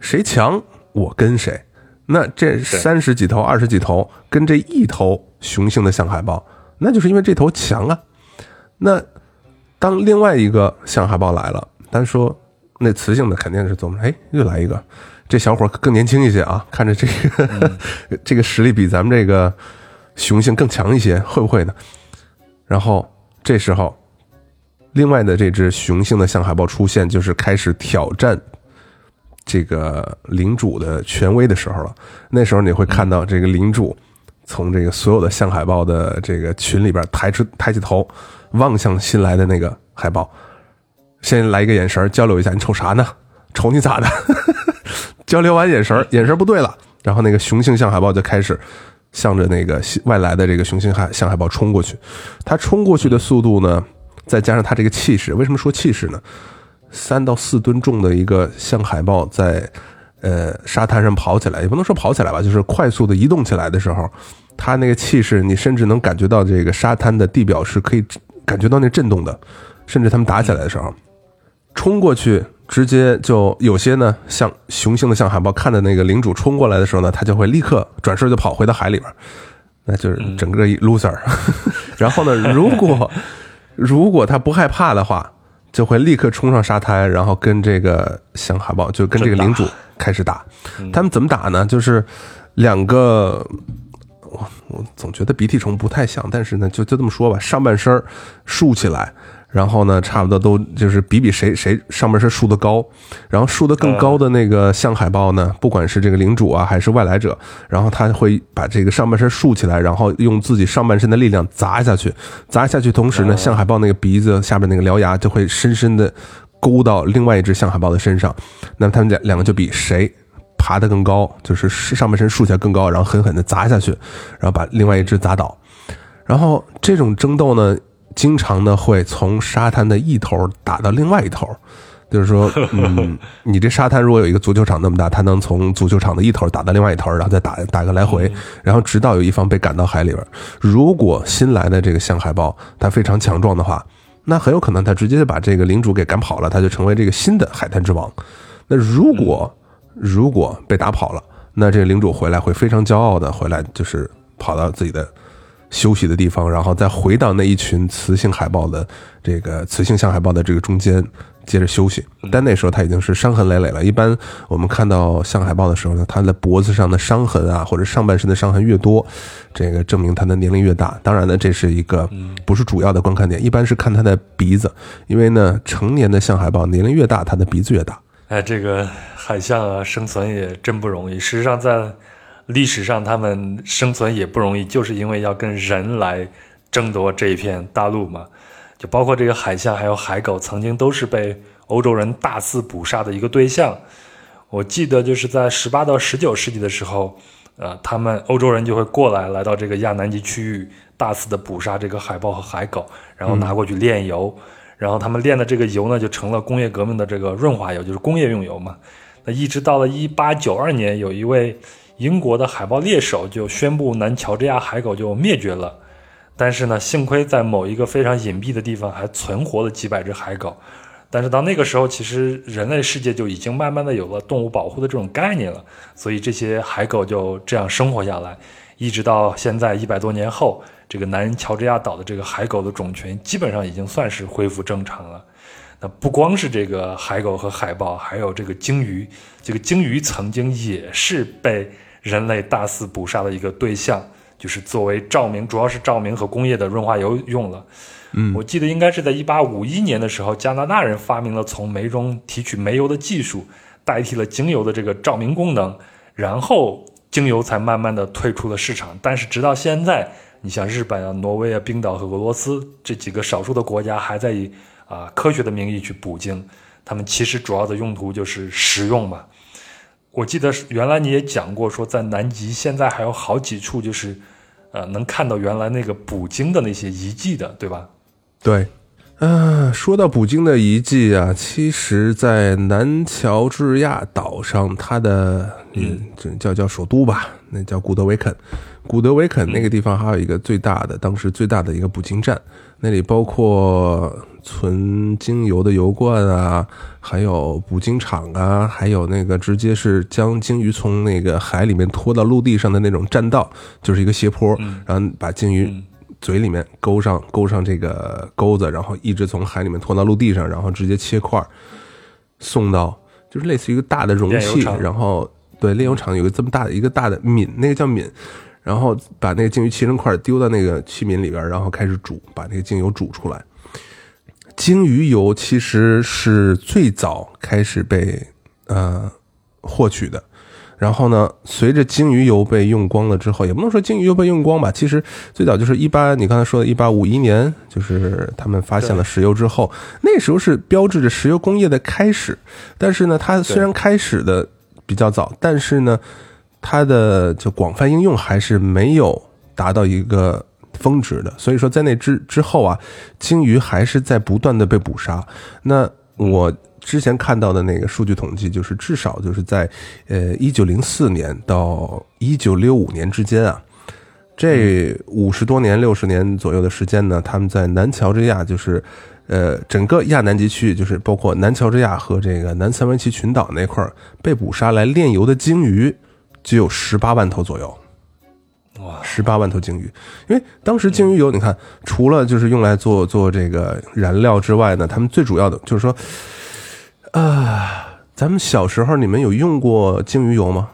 谁强我跟谁。那这三十几头、二十几头跟这一头雄性的象海豹，那就是因为这头强啊。那当另外一个象海豹来了，单说那雌性的肯定是琢磨？哎，又来一个，这小伙更年轻一些啊，看着这个 这个实力比咱们这个雄性更强一些，会不会呢？然后这时候，另外的这只雄性的象海豹出现，就是开始挑战这个领主的权威的时候了。那时候你会看到这个领主从这个所有的象海豹的这个群里边抬出抬起头。望向新来的那个海豹，先来一个眼神交流一下，你瞅啥呢？瞅你咋的？交流完眼神，眼神不对了，然后那个雄性象海豹就开始向着那个外来的这个雄性海象海豹冲过去。它冲过去的速度呢，再加上它这个气势，为什么说气势呢？三到四吨重的一个象海豹在呃沙滩上跑起来，也不能说跑起来吧，就是快速的移动起来的时候，它那个气势，你甚至能感觉到这个沙滩的地表是可以。感觉到那震动的，甚至他们打起来的时候，冲过去，直接就有些呢，像雄性的象海豹，看着那个领主冲过来的时候呢，他就会立刻转身就跑回到海里边，那就是整个一 loser。然后呢，如果 如果他不害怕的话，就会立刻冲上沙滩，然后跟这个象海豹就跟这个领主开始打。他们怎么打呢？就是两个。我我总觉得鼻涕虫不太像，但是呢，就就这么说吧，上半身竖起来，然后呢，差不多都就是比比谁谁上半身竖得高，然后竖得更高的那个象海豹呢，不管是这个领主啊还是外来者，然后他会把这个上半身竖起来，然后用自己上半身的力量砸下去，砸下去，同时呢，象海豹那个鼻子下面那个獠牙就会深深的勾到另外一只象海豹的身上，那么他们两两个就比谁。爬得更高，就是上半身竖起来更高，然后狠狠地砸下去，然后把另外一只砸倒。然后这种争斗呢，经常呢会从沙滩的一头打到另外一头，就是说，嗯，你这沙滩如果有一个足球场那么大，它能从足球场的一头打到另外一头，然后再打打个来回，然后直到有一方被赶到海里边。如果新来的这个象海豹它非常强壮的话，那很有可能它直接就把这个领主给赶跑了，它就成为这个新的海滩之王。那如果如果被打跑了，那这个领主回来会非常骄傲的回来，就是跑到自己的休息的地方，然后再回到那一群雌性海豹的这个雌性象海豹的这个中间，接着休息。但那时候它已经是伤痕累累了。一般我们看到象海豹的时候呢，它的脖子上的伤痕啊，或者上半身的伤痕越多，这个证明它的年龄越大。当然呢，这是一个不是主要的观看点，一般是看它的鼻子，因为呢，成年的象海豹年龄越大，它的鼻子越大。哎，这个海象啊，生存也真不容易。事实上，在历史上，他们生存也不容易，就是因为要跟人来争夺这一片大陆嘛。就包括这个海象，还有海狗，曾经都是被欧洲人大肆捕杀的一个对象。我记得就是在十八到十九世纪的时候，呃，他们欧洲人就会过来，来到这个亚南极区域，大肆的捕杀这个海豹和海狗，然后拿过去炼油，然后他们炼的这个油呢，就成了工业革命的这个润滑油，就是工业用油嘛。那一直到了一八九二年，有一位。英国的海豹猎手就宣布南乔治亚海狗就灭绝了，但是呢，幸亏在某一个非常隐蔽的地方还存活了几百只海狗。但是到那个时候，其实人类世界就已经慢慢的有了动物保护的这种概念了，所以这些海狗就这样生活下来，一直到现在一百多年后，这个南乔治亚岛的这个海狗的种群基本上已经算是恢复正常了。那不光是这个海狗和海豹，还有这个鲸鱼，这个鲸鱼曾经也是被。人类大肆捕杀的一个对象，就是作为照明，主要是照明和工业的润滑油用了。嗯，我记得应该是在一八五一年的时候，加拿大人发明了从煤中提取煤油的技术，代替了精油的这个照明功能，然后精油才慢慢的退出了市场。但是直到现在，你像日本啊、挪威啊、冰岛和俄罗斯这几个少数的国家，还在以啊科学的名义去捕鲸，他们其实主要的用途就是食用嘛。我记得原来你也讲过，说在南极现在还有好几处，就是，呃，能看到原来那个捕鲸的那些遗迹的，对吧？对，嗯，说到捕鲸的遗迹啊，其实，在南乔治亚岛上，它的嗯，叫叫首都吧，那叫古德维肯。古德维肯那个地方还有一个最大的，当时最大的一个捕鲸站，那里包括。存鲸油的油罐啊，还有捕鲸场啊，还有那个直接是将鲸鱼从那个海里面拖到陆地上的那种栈道，就是一个斜坡，然后把鲸鱼嘴里面勾上勾上这个钩子，然后一直从海里面拖到陆地上，然后直接切块送到，就是类似于一个大的容器，然后对炼油厂有个这么大的一个大的皿，那个叫皿，然后把那个鲸鱼切成块丢到那个器皿里边，然后开始煮，把那个鲸油煮出来。鲸鱼油其实是最早开始被呃获取的，然后呢，随着鲸鱼油被用光了之后，也不能说鲸鱼油被用光吧，其实最早就是一八，你刚才说的一八五一年，就是他们发现了石油之后，那时候是标志着石油工业的开始。但是呢，它虽然开始的比较早，但是呢，它的就广泛应用还是没有达到一个。峰值的，所以说在那之之后啊，鲸鱼还是在不断的被捕杀。那我之前看到的那个数据统计，就是至少就是在呃一九零四年到一九六五年之间啊，这五十多年、六十年左右的时间呢，他们在南乔治亚，就是呃整个亚南极区，就是包括南乔治亚和这个南三文奇群岛那块儿被捕杀来炼油的鲸鱼，就有十八万头左右。哇，十八万头鲸鱼，因为当时鲸鱼油，你看，除了就是用来做做这个燃料之外呢，他们最主要的就是说，啊，咱们小时候你们有用过鲸鱼油吗？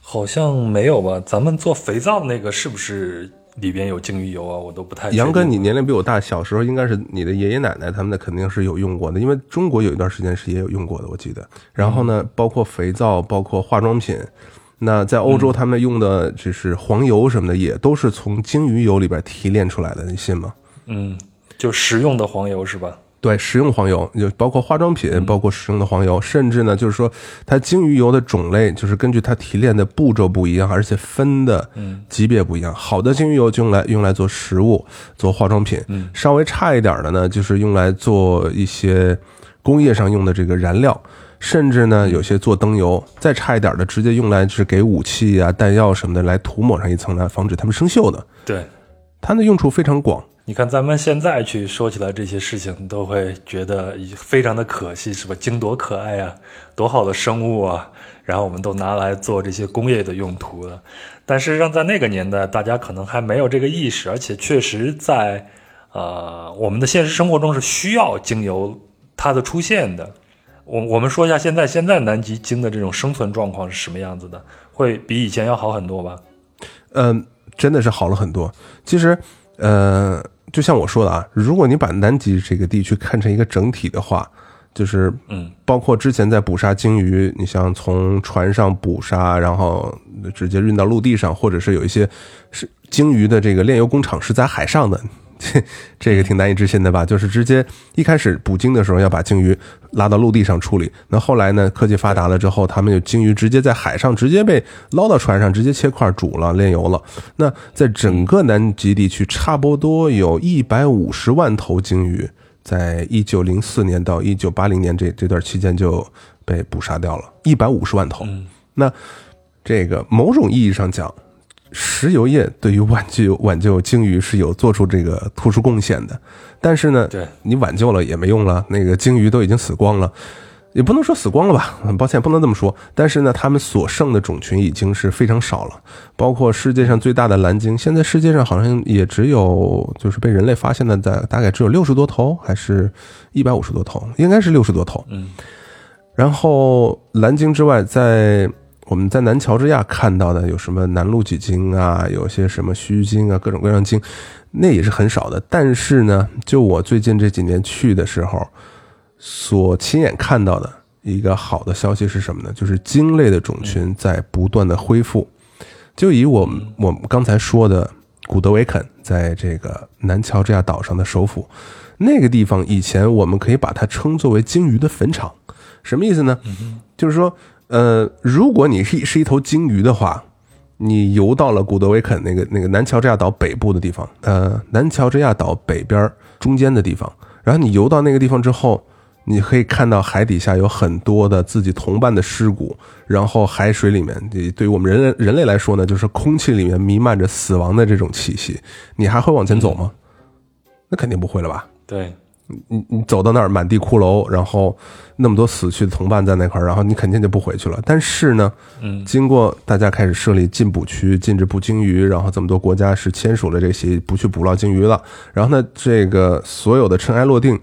好像没有吧？咱们做肥皂的那个是不是里边有鲸鱼油啊？我都不太。杨哥，你年龄比我大，小时候应该是你的爷爷奶奶他们的肯定是有用过的，因为中国有一段时间是也有用过的，我记得。然后呢，包括肥皂，包括化妆品。那在欧洲，他们用的就是黄油什么的，也都是从鲸鱼油里边提炼出来的，你信吗？嗯，就食用的黄油是吧？对，食用黄油就包括化妆品，包括食用的黄油，甚至呢，就是说它鲸鱼油的种类，就是根据它提炼的步骤不一样，而且分的级别不一样。好的鲸鱼油就用来用来做食物、做化妆品，稍微差一点的呢，就是用来做一些工业上用的这个燃料。甚至呢，有些做灯油，再差一点的，直接用来是给武器啊、弹药什么的来涂抹上一层来防止它们生锈的。对，它的用处非常广。你看咱们现在去说起来这些事情，都会觉得非常的可惜，是吧？鲸多可爱啊，多好的生物啊，然后我们都拿来做这些工业的用途了。但实际上，在那个年代，大家可能还没有这个意识，而且确实在呃我们的现实生活中是需要鲸油它的出现的。我我们说一下现在现在南极鲸的这种生存状况是什么样子的？会比以前要好很多吧？嗯，真的是好了很多。其实，呃，就像我说的啊，如果你把南极这个地区看成一个整体的话，就是嗯，包括之前在捕杀鲸鱼，你像从船上捕杀，然后直接运到陆地上，或者是有一些是鲸鱼的这个炼油工厂是在海上的。这个挺难以置信的吧？就是直接一开始捕鲸的时候要把鲸鱼拉到陆地上处理，那后来呢，科技发达了之后，他们就鲸鱼直接在海上直接被捞到船上，直接切块煮了炼油了。那在整个南极地区，差不多有一百五十万头鲸鱼，在一九零四年到一九八零年这这段期间就被捕杀掉了，一百五十万头。那这个某种意义上讲。石油业对于挽救挽救鲸鱼是有做出这个突出贡献的，但是呢，对你挽救了也没用了，那个鲸鱼都已经死光了，也不能说死光了吧，很抱歉不能这么说。但是呢，他们所剩的种群已经是非常少了，包括世界上最大的蓝鲸，现在世界上好像也只有就是被人类发现的，在大概只有六十多头，还是一百五十多头，应该是六十多头。嗯，然后蓝鲸之外，在我们在南乔治亚看到的有什么南露脊鲸啊，有些什么须鲸啊，各种各样鲸，那也是很少的。但是呢，就我最近这几年去的时候，所亲眼看到的一个好的消息是什么呢？就是鲸类的种群在不断的恢复。就以我们我们刚才说的古德维肯，在这个南乔治亚岛上的首府，那个地方以前我们可以把它称作为鲸鱼的坟场。什么意思呢？就是说。呃，如果你是是一头鲸鱼的话，你游到了古德维肯那个那个南乔治亚岛北部的地方，呃，南乔治亚岛北边中间的地方，然后你游到那个地方之后，你可以看到海底下有很多的自己同伴的尸骨，然后海水里面，对于我们人类人类来说呢，就是空气里面弥漫着死亡的这种气息，你还会往前走吗？那肯定不会了吧？对。你你走到那儿满地骷髅，然后那么多死去的同伴在那块儿，然后你肯定就不回去了。但是呢，嗯，经过大家开始设立禁捕区，禁止捕鲸鱼，然后这么多国家是签署了这些不去捕捞鲸鱼了。然后呢，这个所有的尘埃落定，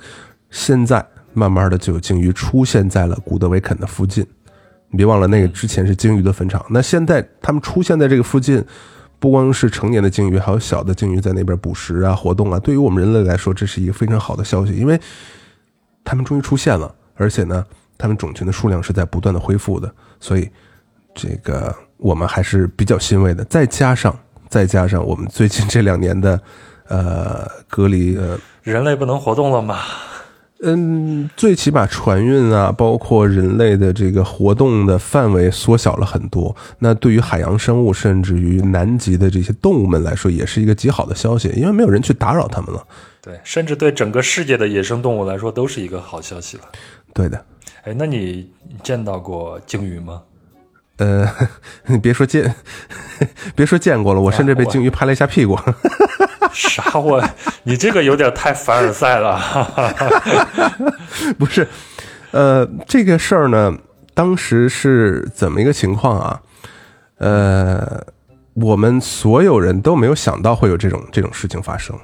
现在慢慢的就有鲸鱼出现在了古德维肯的附近。你别忘了，那个之前是鲸鱼的坟场，那现在他们出现在这个附近。不光是成年的鲸鱼，还有小的鲸鱼在那边捕食啊、活动啊。对于我们人类来说，这是一个非常好的消息，因为它们终于出现了，而且呢，它们种群的数量是在不断的恢复的，所以这个我们还是比较欣慰的。再加上，再加上我们最近这两年的呃隔离，呃，人类不能活动了吗？嗯，最起码船运啊，包括人类的这个活动的范围缩小了很多。那对于海洋生物，甚至于南极的这些动物们来说，也是一个极好的消息，因为没有人去打扰它们了。对，甚至对整个世界的野生动物来说，都是一个好消息了。对的。哎，那你见到过鲸鱼吗？呃，你别说见，别说见过了，我甚至被鲸鱼拍了一下屁股。啥我？你这个有点太凡尔赛了。不是，呃，这个事儿呢，当时是怎么一个情况啊？呃，我们所有人都没有想到会有这种这种事情发生，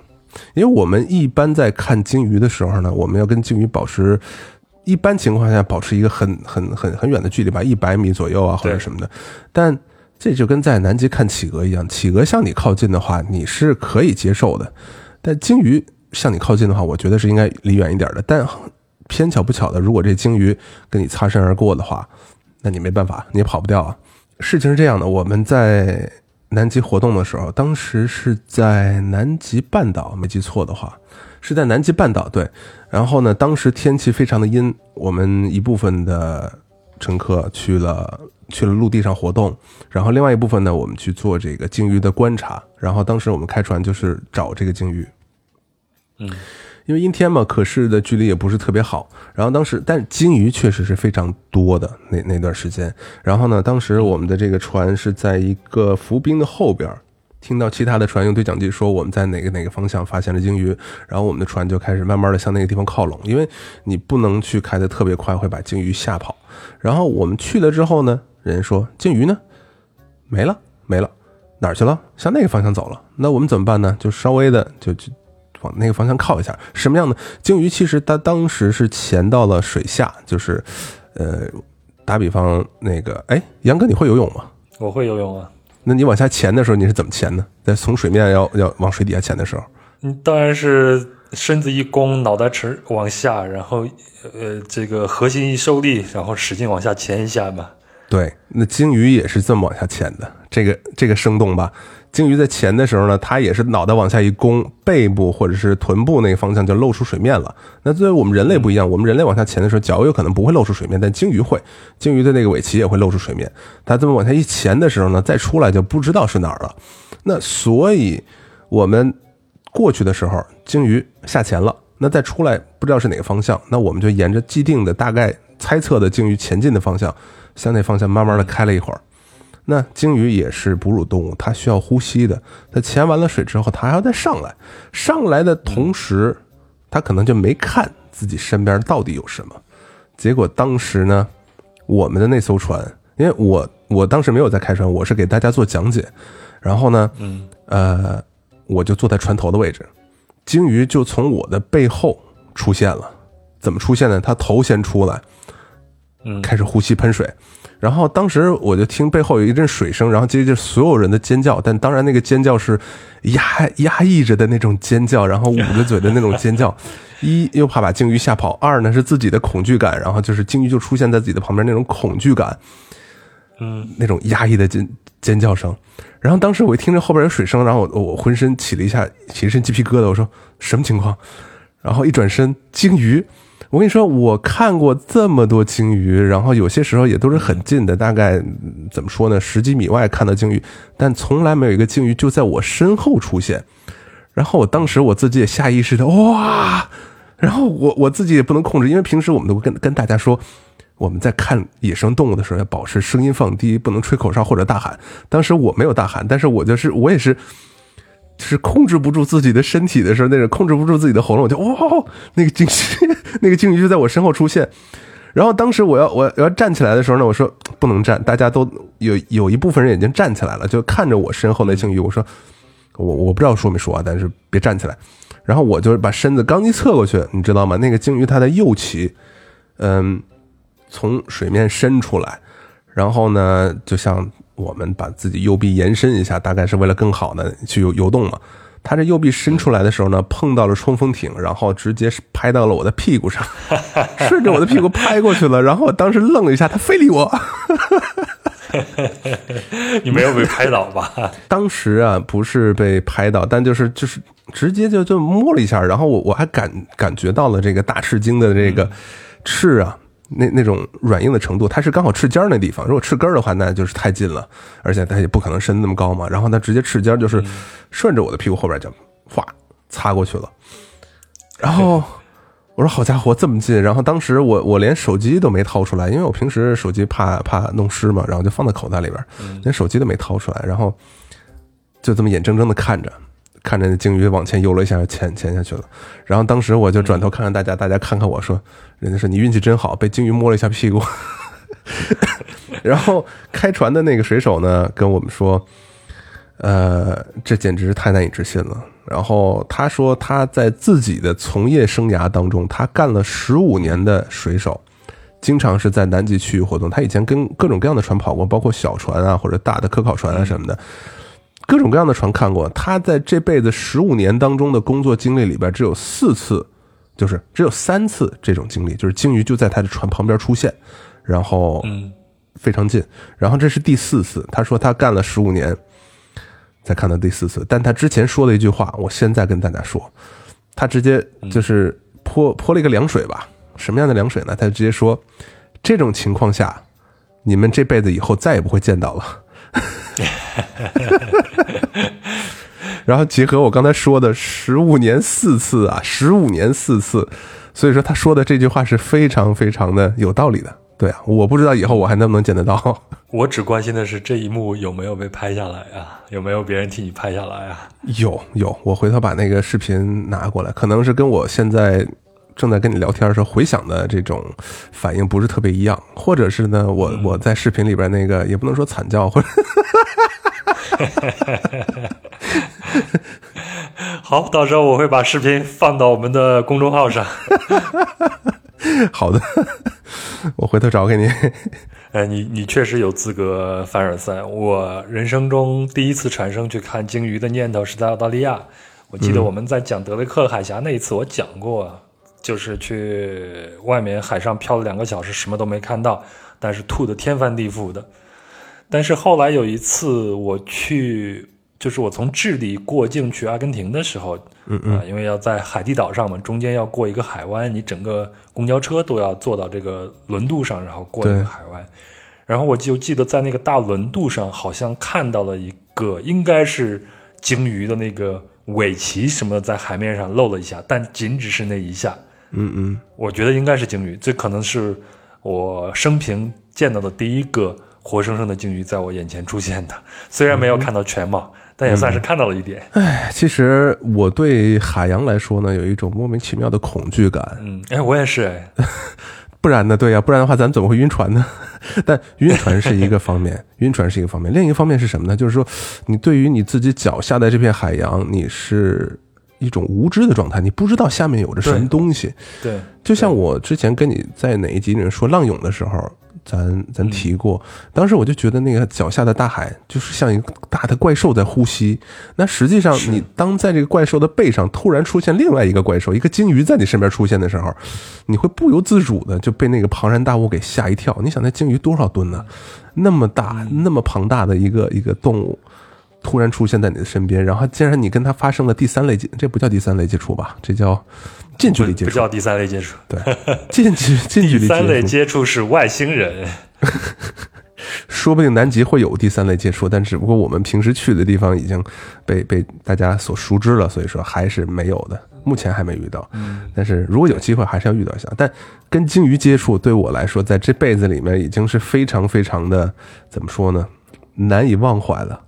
因为我们一般在看鲸鱼的时候呢，我们要跟鲸鱼保持一般情况下保持一个很很很很远的距离吧，一百米左右啊，或者什么的，但。这就跟在南极看企鹅一样，企鹅向你靠近的话，你是可以接受的；但鲸鱼向你靠近的话，我觉得是应该离远一点的。但偏巧不巧的，如果这鲸鱼跟你擦身而过的话，那你没办法，你也跑不掉啊。事情是这样的，我们在南极活动的时候，当时是在南极半岛，没记错的话，是在南极半岛。对，然后呢，当时天气非常的阴，我们一部分的乘客去了。去了陆地上活动，然后另外一部分呢，我们去做这个鲸鱼的观察。然后当时我们开船就是找这个鲸鱼，嗯，因为阴天嘛，可视的距离也不是特别好。然后当时，但鲸鱼确实是非常多的那那段时间。然后呢，当时我们的这个船是在一个浮冰的后边，听到其他的船用对讲机说我们在哪个哪个方向发现了鲸鱼，然后我们的船就开始慢慢的向那个地方靠拢，因为你不能去开的特别快，会把鲸鱼吓跑。然后我们去了之后呢，人说鲸鱼呢没了没了，哪儿去了？向那个方向走了。那我们怎么办呢？就稍微的就就往那个方向靠一下。什么样的鲸鱼？其实它当时是潜到了水下，就是呃，打比方那个，哎，杨哥你会游泳吗？我会游泳啊。那你往下潜的时候，你是怎么潜呢？在从水面要要往水底下潜的时候，嗯，当然是身子一弓，脑袋沉往下，然后呃，这个核心一受力，然后使劲往下潜一下嘛。对，那鲸鱼也是这么往下潜的，这个这个生动吧？鲸鱼在潜的时候呢，它也是脑袋往下一弓，背部或者是臀部那个方向就露出水面了。那作为我们人类不一样，我们人类往下潜的时候，脚有可能不会露出水面，但鲸鱼会，鲸鱼的那个尾鳍也会露出水面。它这么往下一潜的时候呢，再出来就不知道是哪儿了。那所以我们过去的时候，鲸鱼下潜了，那再出来不知道是哪个方向，那我们就沿着既定的大概猜测的鲸鱼前进的方向，向那方向慢慢的开了一会儿。那鲸鱼也是哺乳动物，它需要呼吸的。它潜完了水之后，它还要再上来。上来的同时，它可能就没看自己身边到底有什么。结果当时呢，我们的那艘船，因为我我当时没有在开船，我是给大家做讲解。然后呢，嗯，呃，我就坐在船头的位置，鲸鱼就从我的背后出现了。怎么出现呢？它头先出来，嗯，开始呼吸喷水。然后当时我就听背后有一阵水声，然后接着所有人的尖叫，但当然那个尖叫是压压抑着的那种尖叫，然后捂着嘴的那种尖叫。一又怕把鲸鱼吓跑，二呢是自己的恐惧感，然后就是鲸鱼就出现在自己的旁边那种恐惧感，嗯，那种压抑的尖尖叫声。然后当时我一听着后边有水声，然后我我浑身起了一下起一身鸡皮疙瘩，我说什么情况？然后一转身，鲸鱼。我跟你说，我看过这么多鲸鱼，然后有些时候也都是很近的，大概怎么说呢，十几米外看到鲸鱼，但从来没有一个鲸鱼就在我身后出现。然后我当时我自己也下意识的哇，然后我我自己也不能控制，因为平时我们都跟跟大家说，我们在看野生动物的时候要保持声音放低，不能吹口哨或者大喊。当时我没有大喊，但是我就是我也是。是控制不住自己的身体的时候，那种控制不住自己的喉咙，我就哇，那个鲸鱼，那个鲸鱼就在我身后出现。然后当时我要我要站起来的时候呢，我说不能站，大家都有有一部分人已经站起来了，就看着我身后那鲸鱼。我说我我不知道说没说啊，但是别站起来。然后我就把身子刚一侧过去，你知道吗？那个鲸鱼它的右鳍，嗯，从水面伸出来，然后呢，就像。我们把自己右臂延伸一下，大概是为了更好的去游游动嘛。他这右臂伸出来的时候呢，碰到了冲锋艇，然后直接拍到了我的屁股上，顺着我的屁股拍过去了。然后我当时愣了一下，他非礼我。你没有被拍倒吧？当时啊，不是被拍到，但就是就是直接就就摸了一下，然后我我还感感觉到了这个大赤鲸的这个翅啊。那那种软硬的程度，它是刚好翅尖那地方。如果翅根的话，那就是太近了，而且它也不可能伸那么高嘛。然后它直接翅尖就是顺着我的屁股后边就哗擦过去了。然后我说：“好家伙，这么近！”然后当时我我连手机都没掏出来，因为我平时手机怕怕弄湿嘛，然后就放在口袋里边，连手机都没掏出来。然后就这么眼睁睁的看着。看着那鲸鱼往前游了一下，潜潜下去了。然后当时我就转头看看大家，大家看看我说：“人家说你运气真好，被鲸鱼摸了一下屁股。” 然后开船的那个水手呢，跟我们说：“呃，这简直是太难以置信了。”然后他说他在自己的从业生涯当中，他干了十五年的水手，经常是在南极区域活动。他以前跟各种各样的船跑过，包括小船啊，或者大的科考船啊什么的。各种各样的船看过，他在这辈子十五年当中的工作经历里边，只有四次，就是只有三次这种经历，就是鲸鱼就在他的船旁边出现，然后嗯非常近，然后这是第四次。他说他干了十五年才看到第四次，但他之前说了一句话，我现在跟大家说，他直接就是泼泼了一个凉水吧？什么样的凉水呢？他直接说，这种情况下，你们这辈子以后再也不会见到了。然后结合我刚才说的十五年四次啊，十五年四次，所以说他说的这句话是非常非常的有道理的。对啊，我不知道以后我还能不能见得到。我只关心的是这一幕有没有被拍下来啊？有没有别人替你拍下来啊？有有，我回头把那个视频拿过来，可能是跟我现在正在跟你聊天的时候回想的这种反应不是特别一样，或者是呢，我我在视频里边那个也不能说惨叫，或者。好，到时候我会把视频放到我们的公众号上。好的，我回头找给你。哎，你你确实有资格凡尔赛。我人生中第一次产生去看鲸鱼的念头是在澳大利亚。我记得我们在讲德雷克海峡那一次，我讲过，就是去外面海上漂了两个小时，什么都没看到，但是吐得天翻地覆的。但是后来有一次我去。就是我从智利过境去阿根廷的时候，嗯嗯，因为要在海地岛上嘛，中间要过一个海湾，你整个公交车都要坐到这个轮渡上，然后过那个海湾。然后我就记得在那个大轮渡上，好像看到了一个应该是鲸鱼的那个尾鳍什么在海面上露了一下，但仅只是那一下。嗯嗯，我觉得应该是鲸鱼，这可能是我生平见到的第一个活生生的鲸鱼在我眼前出现的，虽然没有看到全貌。但也算是看到了一点。哎，其实我对海洋来说呢，有一种莫名其妙的恐惧感。嗯，哎，我也是哎。不然呢？对呀，不然的话，咱怎么会晕船呢？但晕船是一个方面，晕船是一个方面。另一个方面是什么呢？就是说，你对于你自己脚下的这片海洋，你是一种无知的状态，你不知道下面有着什么东西。对，就像我之前跟你在哪一集里面说浪涌的时候。咱咱提过，当时我就觉得那个脚下的大海就是像一个大的怪兽在呼吸。那实际上，你当在这个怪兽的背上突然出现另外一个怪兽，一个鲸鱼在你身边出现的时候，你会不由自主的就被那个庞然大物给吓一跳。你想，那鲸鱼多少吨呢？那么大、那么庞大的一个一个动物。突然出现在你的身边，然后竟然你跟他发生了第三类接，这不叫第三类接触吧？这叫近距离接触。不叫第三类接触，对，近距近距离。第三类接触是外星人，说不定南极会有第三类接触，但只不过我们平时去的地方已经被被大家所熟知了，所以说还是没有的，目前还没遇到。嗯，但是如果有机会，还是要遇到一下。但跟鲸鱼接触对我来说，在这辈子里面已经是非常非常的怎么说呢？难以忘怀了。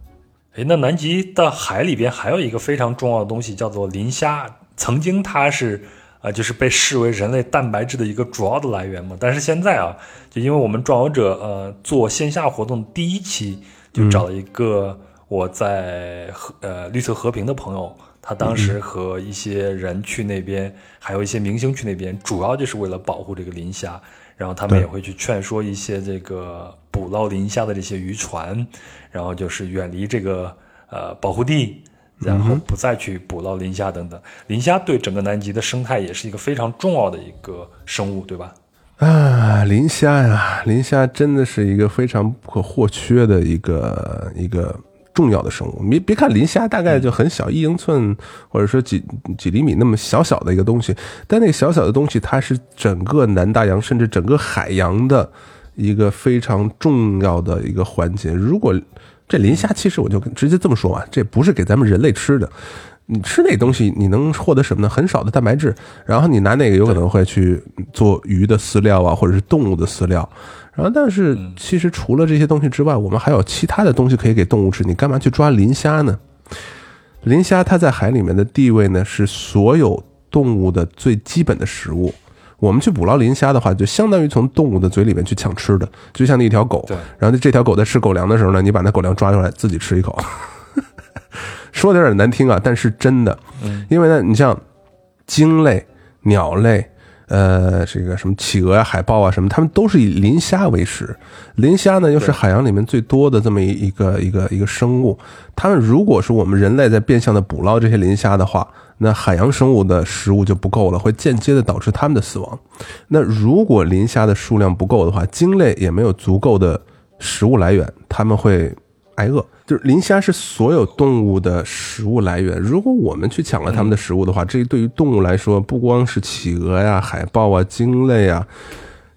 哎，那南极的海里边还有一个非常重要的东西，叫做磷虾。曾经它是，呃，就是被视为人类蛋白质的一个主要的来源嘛。但是现在啊，就因为我们壮游者，呃，做线下活动第一期就找了一个我在和呃绿色和平的朋友，他当时和一些人去那边，还有一些明星去那边，主要就是为了保护这个磷虾。然后他们也会去劝说一些这个捕捞磷虾的这些渔船，然后就是远离这个呃保护地，然后不再去捕捞磷虾等等。磷虾对整个南极的生态也是一个非常重要的一个生物，对吧？啊，磷虾呀，磷虾真的是一个非常不可或缺的一个一个。重要的生物，你别看磷虾大概就很小，一英寸或者说几几厘米那么小小的一个东西，但那个小小的东西，它是整个南大洋甚至整个海洋的一个非常重要的一个环节。如果这磷虾，其实我就直接这么说吧，这不是给咱们人类吃的。你吃那东西，你能获得什么呢？很少的蛋白质，然后你拿那个有可能会去做鱼的饲料啊，或者是动物的饲料。然后，但是其实除了这些东西之外，我们还有其他的东西可以给动物吃。你干嘛去抓磷虾呢？磷虾它在海里面的地位呢，是所有动物的最基本的食物。我们去捕捞磷虾的话，就相当于从动物的嘴里面去抢吃的，就像那一条狗。对。然后这条狗在吃狗粮的时候呢，你把那狗粮抓出来自己吃一口。说的有点难听啊，但是真的。嗯。因为呢，你像鲸类、鸟类。呃，这个什么企鹅啊、海豹啊，什么，它们都是以磷虾为食。磷虾呢，又是海洋里面最多的这么一一个一个一个生物。它们如果是我们人类在变相的捕捞这些磷虾的话，那海洋生物的食物就不够了，会间接的导致它们的死亡。那如果磷虾的数量不够的话，鲸类也没有足够的食物来源，它们会挨饿。就是磷虾是所有动物的食物来源。如果我们去抢了它们的食物的话，这对于动物来说，不光是企鹅呀、海豹啊、鲸类啊，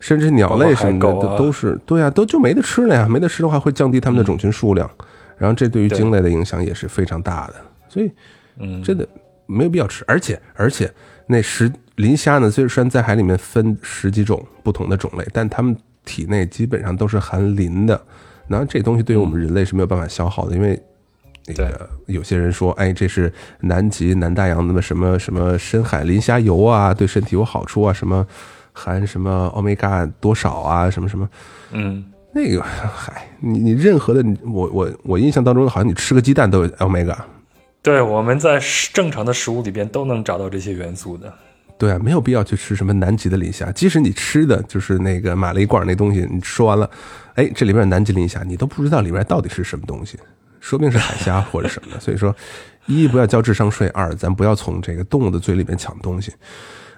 甚至鸟类什么的，都是对呀，都就没得吃了呀。没得吃的话，会降低它们的种群数量。然后这对于鲸类的影响也是非常大的。所以，嗯，真的没有必要吃。而且，而且那十磷虾呢，虽然在海里面分十几种不同的种类，但它们。体内基本上都是含磷的。然后这东西对于我们人类是没有办法消耗的，因为那个有些人说，哎，这是南极、南大洋那么什么什么深海磷虾油啊，对身体有好处啊，什么含什么欧米伽多少啊，什么什么，嗯，那个，嗨，你你任何的，我我我印象当中好像你吃个鸡蛋都有 omega。对，我们在正常的食物里边都能找到这些元素的。对啊，没有必要去吃什么南极的磷虾，即使你吃的就是那个买了一罐那东西，你吃完了，哎，这里边南极磷虾，你都不知道里面到底是什么东西，说不定是海虾或者什么的。所以说，一不要交智商税，二咱不要从这个动物的嘴里面抢东西。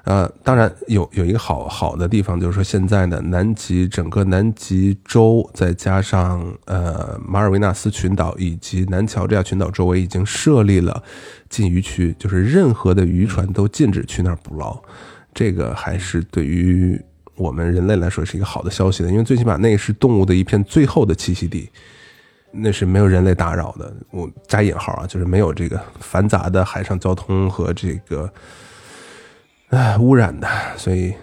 呃，当然有有一个好好的地方，就是说现在呢，南极整个南极洲，再加上呃马尔维纳斯群岛以及南乔治亚群岛周围，已经设立了禁渔区，就是任何的渔船都禁止去那儿捕捞。这个还是对于我们人类来说是一个好的消息的，因为最起码那是动物的一片最后的栖息地，那是没有人类打扰的。我加引号啊，就是没有这个繁杂的海上交通和这个。唉，污染的，所以，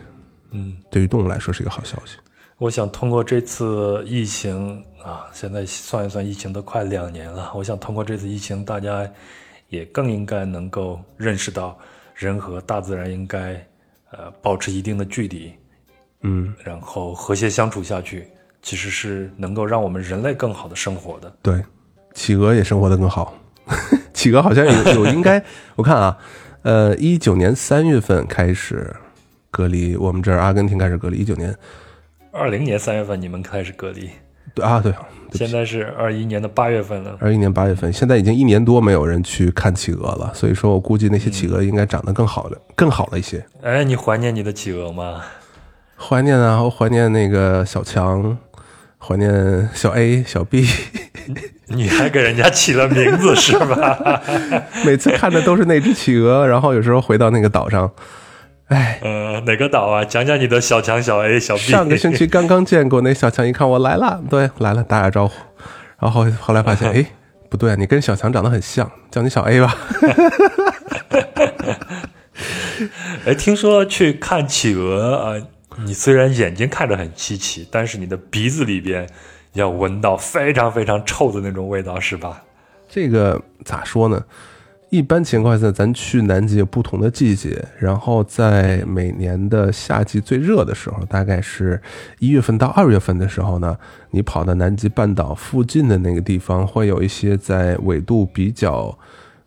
嗯，对于动物来说是一个好消息。我想通过这次疫情啊，现在算一算，疫情都快两年了。我想通过这次疫情，大家也更应该能够认识到，人和大自然应该呃保持一定的距离，嗯，然后和谐相处下去，其实是能够让我们人类更好的生活的。对，企鹅也生活的更好。企鹅好像有有应该，我看啊。呃，一九年三月份开始隔离，我们这儿阿根廷开始隔离。一九年，二零年三月份你们开始隔离，对啊，对。现在是二一年的八月份了。二一年八月份，现在已经一年多没有人去看企鹅了，所以说我估计那些企鹅应该长得更好了，更好了一些。哎，你怀念你的企鹅吗？怀念啊，我怀念那个小强，怀念小 A、小 B。你还给人家起了名字是吧？每次看的都是那只企鹅，然后有时候回到那个岛上，哎，呃，哪个岛啊？讲讲你的小强、小 A、小 B。上个星期刚刚见过那小强，一看我来了，对，来了，打打招呼，然后后来发现，哎，不对，你跟小强长得很像，叫你小 A 吧。哎，听说去看企鹅啊，你虽然眼睛看着很稀奇，但是你的鼻子里边。要闻到非常非常臭的那种味道，是吧？这个咋说呢？一般情况下，咱去南极有不同的季节，然后在每年的夏季最热的时候，大概是一月份到二月份的时候呢，你跑到南极半岛附近的那个地方，会有一些在纬度比较，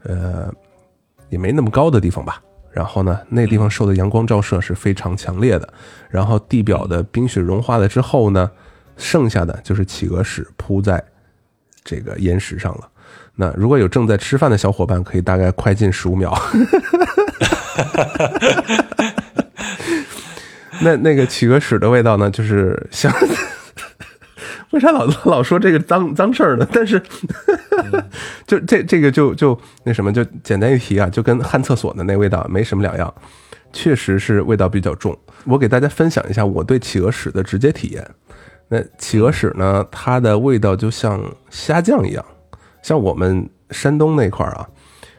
呃，也没那么高的地方吧。然后呢，那地方受的阳光照射是非常强烈的，然后地表的冰雪融化了之后呢。剩下的就是企鹅屎铺在这个岩石上了。那如果有正在吃饭的小伙伴，可以大概快进十五秒。那那个企鹅屎的味道呢，就是像为啥老老说这个脏脏事儿呢？但是 就这这个就就那什么，就简单一提啊，就跟旱厕所的那味道没什么两样，确实是味道比较重。我给大家分享一下我对企鹅屎的直接体验。那企鹅屎呢？它的味道就像虾酱一样，像我们山东那块儿啊，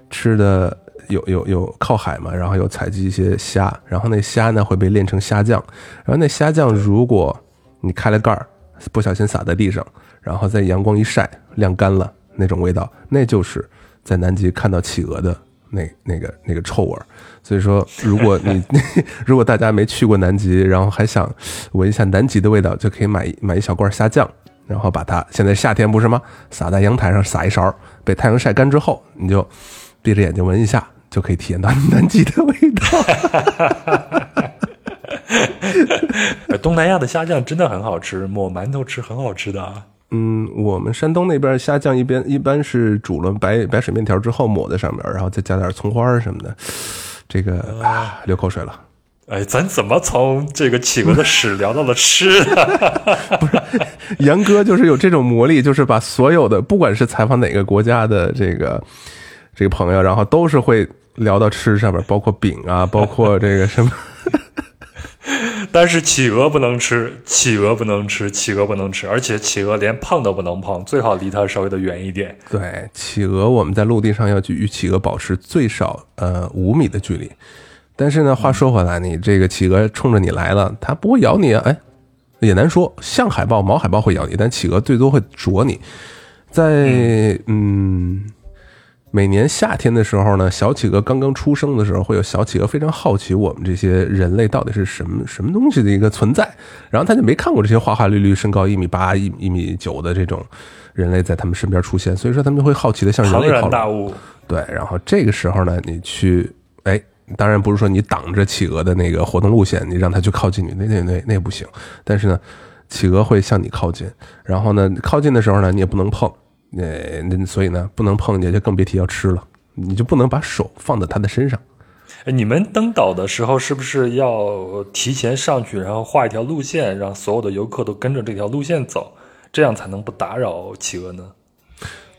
吃的有有有靠海嘛，然后有采集一些虾，然后那虾呢会被炼成虾酱，然后那虾酱如果你开了盖儿，不小心洒在地上，然后在阳光一晒晾干了，那种味道，那就是在南极看到企鹅的。那那个那个臭味儿，所以说，如果你 如果大家没去过南极，然后还想闻一下南极的味道，就可以买买一小罐虾酱，然后把它现在夏天不是吗？撒在阳台上撒一勺，被太阳晒干之后，你就闭着眼睛闻一下，就可以体验到南极的味道。东南亚的虾酱真的很好吃，抹馒头吃很好吃的。啊嗯，我们山东那边虾酱一边一般是煮了白白水面条之后抹在上面，然后再加点葱花什么的，这个啊流口水了。哎，咱怎么从这个企鹅的屎聊到了吃的？不是，杨哥就是有这种魔力，就是把所有的不管是采访哪个国家的这个这个朋友，然后都是会聊到吃上面，包括饼啊，包括这个什么。但是企鹅不能吃，企鹅不能吃，企鹅不能吃，而且企鹅连碰都不能碰，最好离它稍微的远一点。对，企鹅我们在陆地上要去与企鹅保持最少呃五米的距离。但是呢，话说回来，你这个企鹅冲着你来了，它不会咬你啊，哎，也难说。像海豹、毛海豹会咬你，但企鹅最多会啄你。在嗯，每年夏天的时候呢，小企鹅刚刚出生的时候，会有小企鹅非常好奇我们这些人类到底是什么什么东西的一个存在，然后他就没看过这些花花绿绿、身高一米八、一一米九的这种人类在他们身边出现，所以说他们就会好奇的向人类靠拢。大物。对，然后这个时候呢，你去，哎，当然不是说你挡着企鹅的那个活动路线，你让它去靠近你，那那那那不行。但是呢，企鹅会向你靠近，然后呢，靠近的时候呢，你也不能碰。那那所以呢，不能碰，见就更别提要吃了。你就不能把手放在他的身上。哎，你们登岛的时候是不是要提前上去，然后画一条路线，让所有的游客都跟着这条路线走，这样才能不打扰企鹅呢？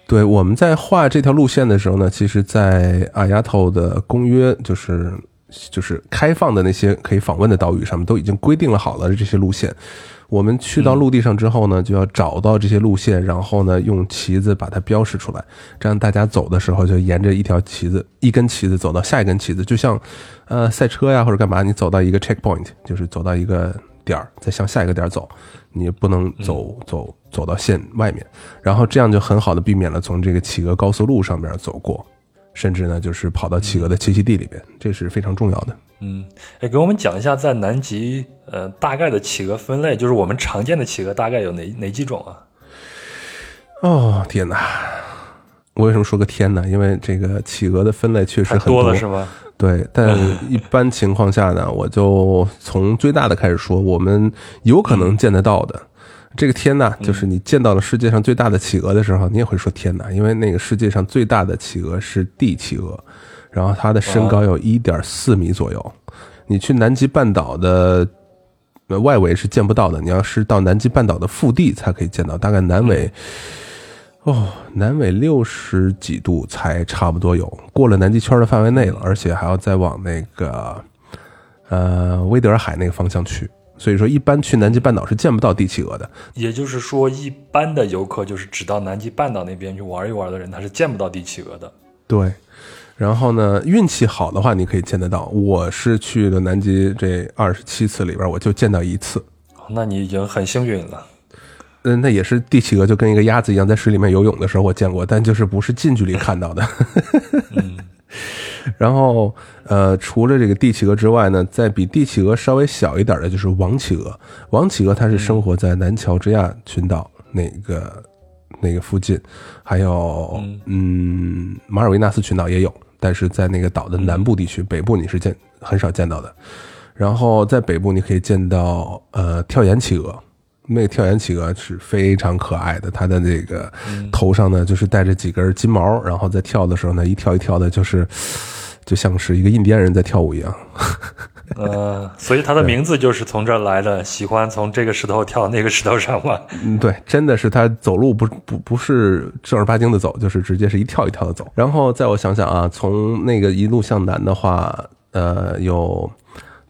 对，我们在画这条路线的时候呢，其实，在阿丫头的公约，就是就是开放的那些可以访问的岛屿上面，都已经规定了好了这些路线。我们去到陆地上之后呢，就要找到这些路线，然后呢，用旗子把它标识出来，这样大家走的时候就沿着一条旗子、一根旗子走到下一根旗子，就像，呃，赛车呀或者干嘛，你走到一个 checkpoint，就是走到一个点儿，再向下一个点儿走，你不能走走走到线外面，然后这样就很好的避免了从这个企鹅高速路上面走过，甚至呢就是跑到企鹅的栖息地里边，这是非常重要的。嗯，哎，给我们讲一下在南极，呃，大概的企鹅分类，就是我们常见的企鹅大概有哪哪几种啊？哦，天哪！我为什么说个天呢？因为这个企鹅的分类确实很多了，是吗？对，但 一般情况下呢，我就从最大的开始说，我们有可能见得到的这个天呐，就是你见到了世界上最大的企鹅的时候，你也会说天呐，因为那个世界上最大的企鹅是帝企鹅。然后它的身高有一点四米左右，你去南极半岛的外围是见不到的，你要是到南极半岛的腹地才可以见到，大概南纬哦，南纬六十几度才差不多有，过了南极圈的范围内了，而且还要再往那个呃威德尔海那个方向去，所以说一般去南极半岛是见不到帝企鹅的。也就是说，一般的游客就是只到南极半岛那边去玩一玩的人，他是见不到帝企鹅的。对。然后呢，运气好的话，你可以见得到。我是去的南极这二十七次里边，我就见到一次。那你已经很幸运了。嗯，那也是帝企鹅，就跟一个鸭子一样，在水里面游泳的时候我见过，但就是不是近距离看到的。嗯。然后，呃，除了这个帝企鹅之外呢，在比帝企鹅稍微小一点的，就是王企鹅。王企鹅它是生活在南乔治亚群岛那个。那个附近，还有嗯，马尔维纳斯群岛也有，但是在那个岛的南部地区，北部你是见很少见到的。然后在北部你可以见到呃跳岩企鹅，那个跳岩企鹅是非常可爱的，它的那个头上呢就是带着几根金毛，然后在跳的时候呢一跳一跳的，就是就像是一个印第安人在跳舞一样。呃，所以它的名字就是从这儿来的，喜欢从这个石头跳到那个石头上嘛。嗯，对，真的是它走路不不不是正儿八经的走，就是直接是一跳一跳的走。然后再我想想啊，从那个一路向南的话，呃，有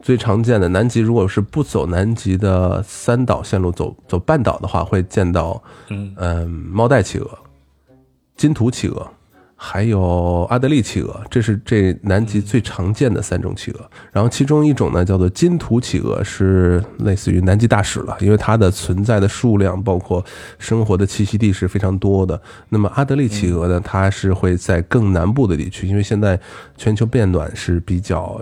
最常见的南极，如果是不走南极的三岛线路，走走半岛的话，会见到嗯。猫带企鹅、金图企鹅。还有阿德利企鹅，这是这南极最常见的三种企鹅。然后其中一种呢叫做金图企鹅，是类似于南极大使了，因为它的存在的数量包括生活的栖息地是非常多的。那么阿德利企鹅呢，它是会在更南部的地区，因为现在全球变暖是比较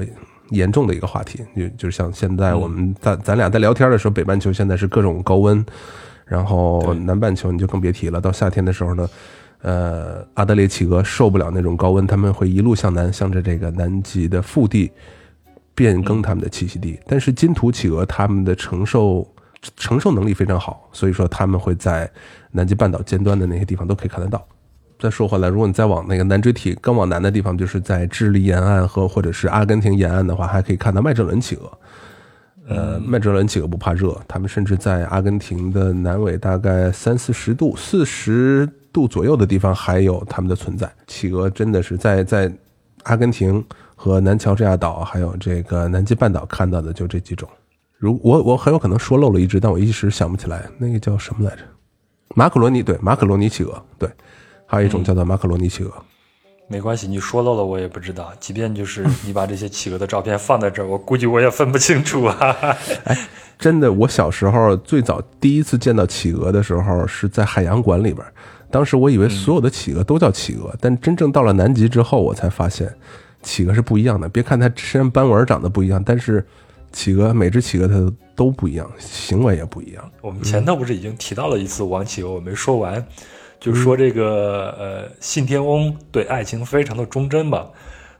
严重的一个话题。就就是像现在我们咱咱俩在聊天的时候，北半球现在是各种高温，然后南半球你就更别提了。到夏天的时候呢。呃，阿德烈企鹅受不了那种高温，他们会一路向南，向着这个南极的腹地变更他们的栖息地。但是金图企鹅他们的承受承受能力非常好，所以说他们会在南极半岛尖端的那些地方都可以看得到。再说回来，如果你再往那个南锥体更往南的地方，就是在智利沿岸和或者是阿根廷沿岸的话，还可以看到麦哲伦企鹅。呃，麦哲伦企鹅不怕热，他们甚至在阿根廷的南纬大概三四十度、四十。度左右的地方还有它们的存在。企鹅真的是在在阿根廷和南乔治亚岛，还有这个南极半岛看到的就这几种。如我我很有可能说漏了一只，但我一时想不起来，那个叫什么来着？马可罗尼对，马可罗尼企鹅对，还有一种叫做马可罗尼企鹅。没关系，你说漏了我也不知道。即便就是你把这些企鹅的照片放在这儿，我估计我也分不清楚啊。哎，真的，我小时候最早第一次见到企鹅的时候是在海洋馆里边，当时我以为所有的企鹅都叫企鹅，但真正到了南极之后，我才发现企鹅是不一样的。别看它身上斑纹长得不一样，但是企鹅每只企鹅它都不一样，行为也不一样。我们前头不是已经提到了一次王企鹅，我没说完，就说这个呃信天翁对爱情非常的忠贞吧。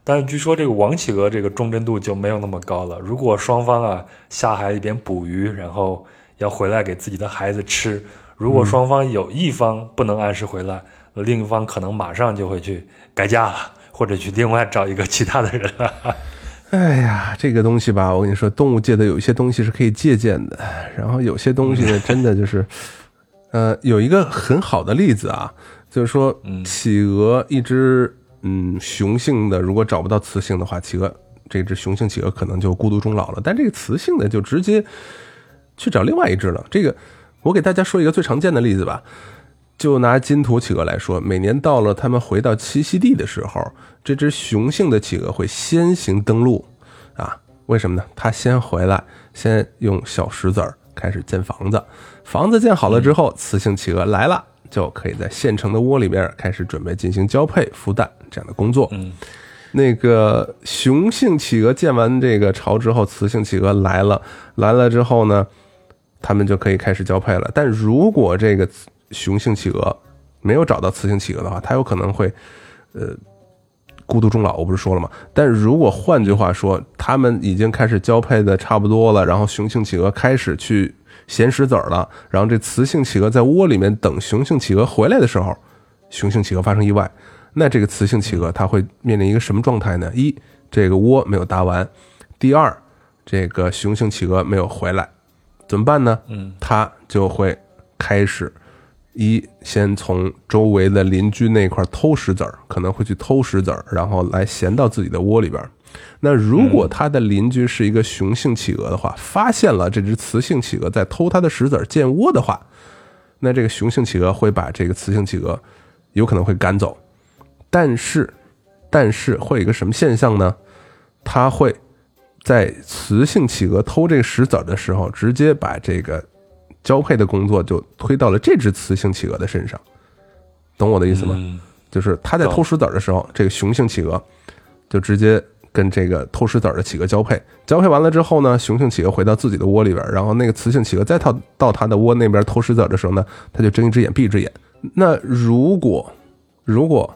但据说这个王企鹅这个忠贞度就没有那么高了。如果双方啊下海里边捕鱼，然后要回来给自己的孩子吃，如果双方有一方不能按时回来，另一方可能马上就会去改嫁了，或者去另外找一个其他的人了。哎呀，这个东西吧，我跟你说，动物界的有一些东西是可以借鉴的，然后有些东西呢，真的就是，呃，有一个很好的例子啊，就是说，企鹅一只。嗯，雄性的如果找不到雌性的话，企鹅这只雄性企鹅可能就孤独终老了。但这个雌性的就直接去找另外一只了。这个我给大家说一个最常见的例子吧，就拿金土企鹅来说，每年到了它们回到栖息地的时候，这只雄性的企鹅会先行登陆啊？为什么呢？它先回来，先用小石子儿开始建房子，房子建好了之后，雌性企鹅来了。就可以在现成的窝里边开始准备进行交配、孵蛋这样的工作。嗯，那个雄性企鹅建完这个巢之后，雌性企鹅来了，来了之后呢，它们就可以开始交配了。但如果这个雄性企鹅没有找到雌性企鹅的话，它有可能会呃孤独终老。我不是说了吗？但如果换句话说，它们已经开始交配的差不多了，然后雄性企鹅开始去。衔石子儿了，然后这雌性企鹅在窝里面等雄性企鹅回来的时候，雄性企鹅发生意外，那这个雌性企鹅它会面临一个什么状态呢？一，这个窝没有搭完；第二，这个雄性企鹅没有回来，怎么办呢？嗯，它就会开始一先从周围的邻居那块偷石子儿，可能会去偷石子儿，然后来衔到自己的窝里边。那如果他的邻居是一个雄性企鹅的话，发现了这只雌性企鹅在偷它的石子儿建窝的话，那这个雄性企鹅会把这个雌性企鹅有可能会赶走。但是，但是会有一个什么现象呢？它会在雌性企鹅偷这个石子儿的时候，直接把这个交配的工作就推到了这只雌性企鹅的身上。懂我的意思吗？就是它在偷石子儿的时候，这个雄性企鹅就直接。跟这个偷石子儿的企鹅交配，交配完了之后呢，雄性企鹅回到自己的窝里边，然后那个雌性企鹅再到到它的窝那边偷石子儿的时候呢，它就睁一只眼闭一只眼。那如果如果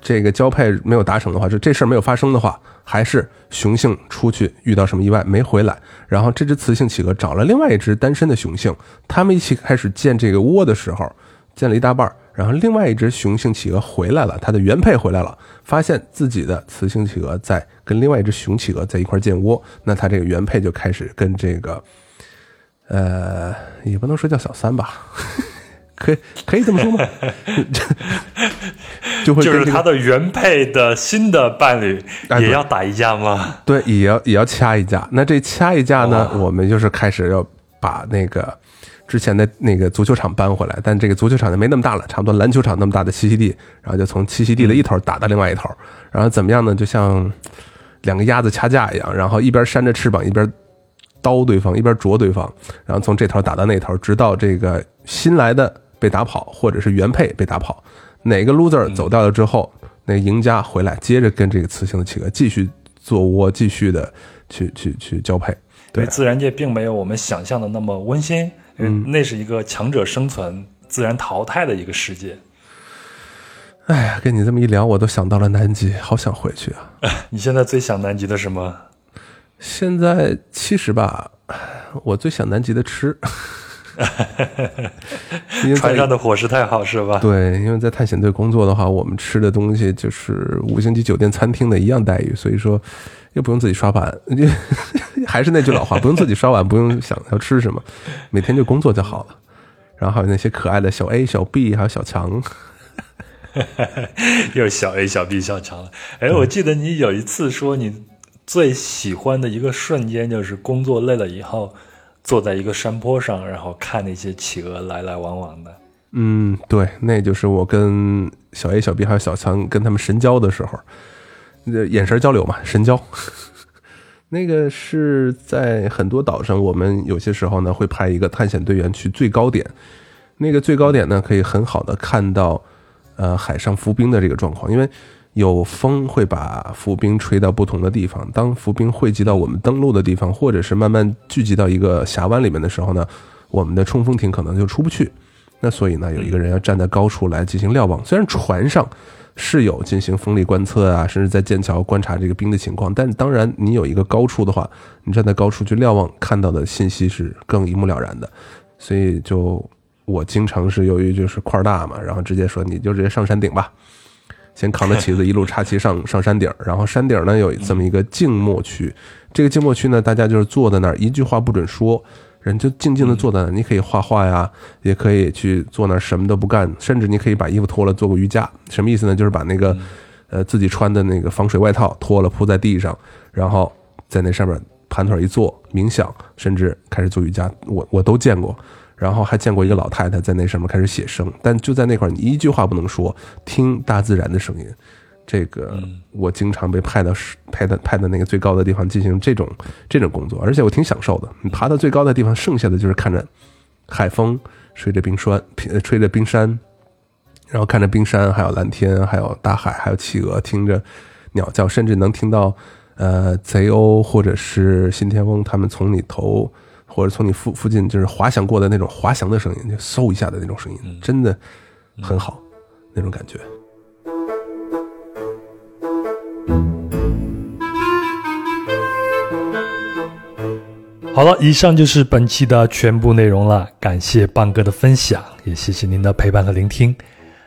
这个交配没有达成的话，就这事儿没有发生的话，还是雄性出去遇到什么意外没回来，然后这只雌性企鹅找了另外一只单身的雄性，他们一起开始建这个窝的时候，建了一大半。然后另外一只雄性企鹅回来了，它的原配回来了，发现自己的雌性企鹅在跟另外一只雄企鹅在一块建窝，那它这个原配就开始跟这个，呃，也不能说叫小三吧，可以可以这么说吗？就会就是他的原配的新的伴侣也要打一架吗？对，也要也要掐一架。那这掐一架呢，我们就是开始要把那个。之前的那个足球场搬回来，但这个足球场就没那么大了，差不多篮球场那么大的栖息地，然后就从栖息地的一头打到另外一头，然后怎么样呢？就像两个鸭子掐架一样，然后一边扇着翅膀，一边刀对方，一边啄对方，然后从这头打到那头，直到这个新来的被打跑，或者是原配被打跑，哪个 loser 走掉了之后，那赢家回来，接着跟这个雌性的企鹅继续做窝，继续的去去去交配。对，自然界并没有我们想象的那么温馨。嗯，那是一个强者生存、自然淘汰的一个世界。哎呀，跟你这么一聊，我都想到了南极，好想回去啊！你现在最想南极的什么？现在其实吧，我最想南极的吃。船上的伙食太好是吧？对，因为在探险队工作的话，我们吃的东西就是五星级酒店餐厅的一样待遇，所以说又不用自己刷碗。还是那句老话，不用自己刷碗，不用想要吃什么，每天就工作就好了。然后还有那些可爱的小 A、小 B，还有小强，又小 A、小 B、小强了。哎，我记得你有一次说，你最喜欢的一个瞬间就是工作累了以后，坐在一个山坡上，然后看那些企鹅来来往往的。嗯，对，那就是我跟小 A、小 B 还有小强跟他们神交的时候，眼神交流嘛，神交。那个是在很多岛上，我们有些时候呢会派一个探险队员去最高点，那个最高点呢可以很好的看到，呃，海上浮冰的这个状况，因为有风会把浮冰吹到不同的地方。当浮冰汇集到我们登陆的地方，或者是慢慢聚集到一个峡湾里面的时候呢，我们的冲锋艇可能就出不去。那所以呢，有一个人要站在高处来进行瞭望。虽然船上。是有进行风力观测啊，甚至在剑桥观察这个冰的情况。但当然，你有一个高处的话，你站在高处去瞭望，看到的信息是更一目了然的。所以，就我经常是由于就是块大嘛，然后直接说你就直接上山顶吧，先扛着旗子一路插旗上 上山顶。然后山顶呢有这么一个静默区，这个静默区呢，大家就是坐在那儿，一句话不准说。人就静静的坐在那儿，你可以画画呀，也可以去坐那儿什么都不干，甚至你可以把衣服脱了做个瑜伽。什么意思呢？就是把那个，呃，自己穿的那个防水外套脱了铺在地上，然后在那上面盘腿一坐冥想，甚至开始做瑜伽。我我都见过，然后还见过一个老太太在那上面开始写生，但就在那块儿你一句话不能说，听大自然的声音。这个我经常被派到派到派到那个最高的地方进行这种这种工作，而且我挺享受的。你爬到最高的地方，剩下的就是看着海风吹着冰川，吹着冰山，然后看着冰山，还有蓝天，还有大海，还有企鹅，听着鸟叫，甚至能听到呃贼鸥或者是信天翁他们从你头或者从你附附近就是滑翔过的那种滑翔的声音，就嗖一下的那种声音，真的很好那种感觉。好了，以上就是本期的全部内容了。感谢棒哥的分享，也谢谢您的陪伴和聆听。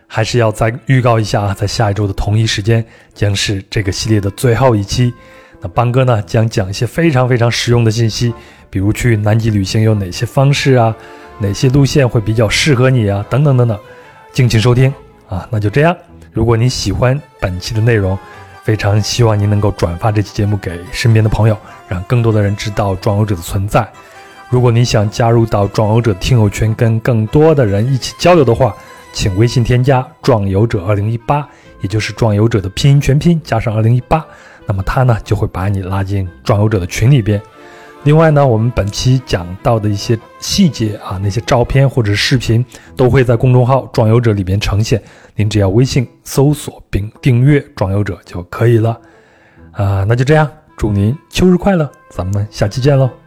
还是要再预告一下啊，在下一周的同一时间将是这个系列的最后一期。那邦哥呢将讲一些非常非常实用的信息，比如去南极旅行有哪些方式啊，哪些路线会比较适合你啊，等等等等。敬请收听啊，那就这样。如果你喜欢本期的内容，非常希望您能够转发这期节目给身边的朋友，让更多的人知道壮游者的存在。如果你想加入到壮游者听友群，跟更多的人一起交流的话，请微信添加“壮游者二零一八”，也就是“壮游者”的拼音全拼加上二零一八，那么他呢就会把你拉进壮游者的群里边。另外呢，我们本期讲到的一些细节啊，那些照片或者视频都会在公众号“壮游者”里边呈现。您只要微信搜索并订阅“壮游者”就可以了。啊，那就这样，祝您秋日快乐，咱们下期见喽。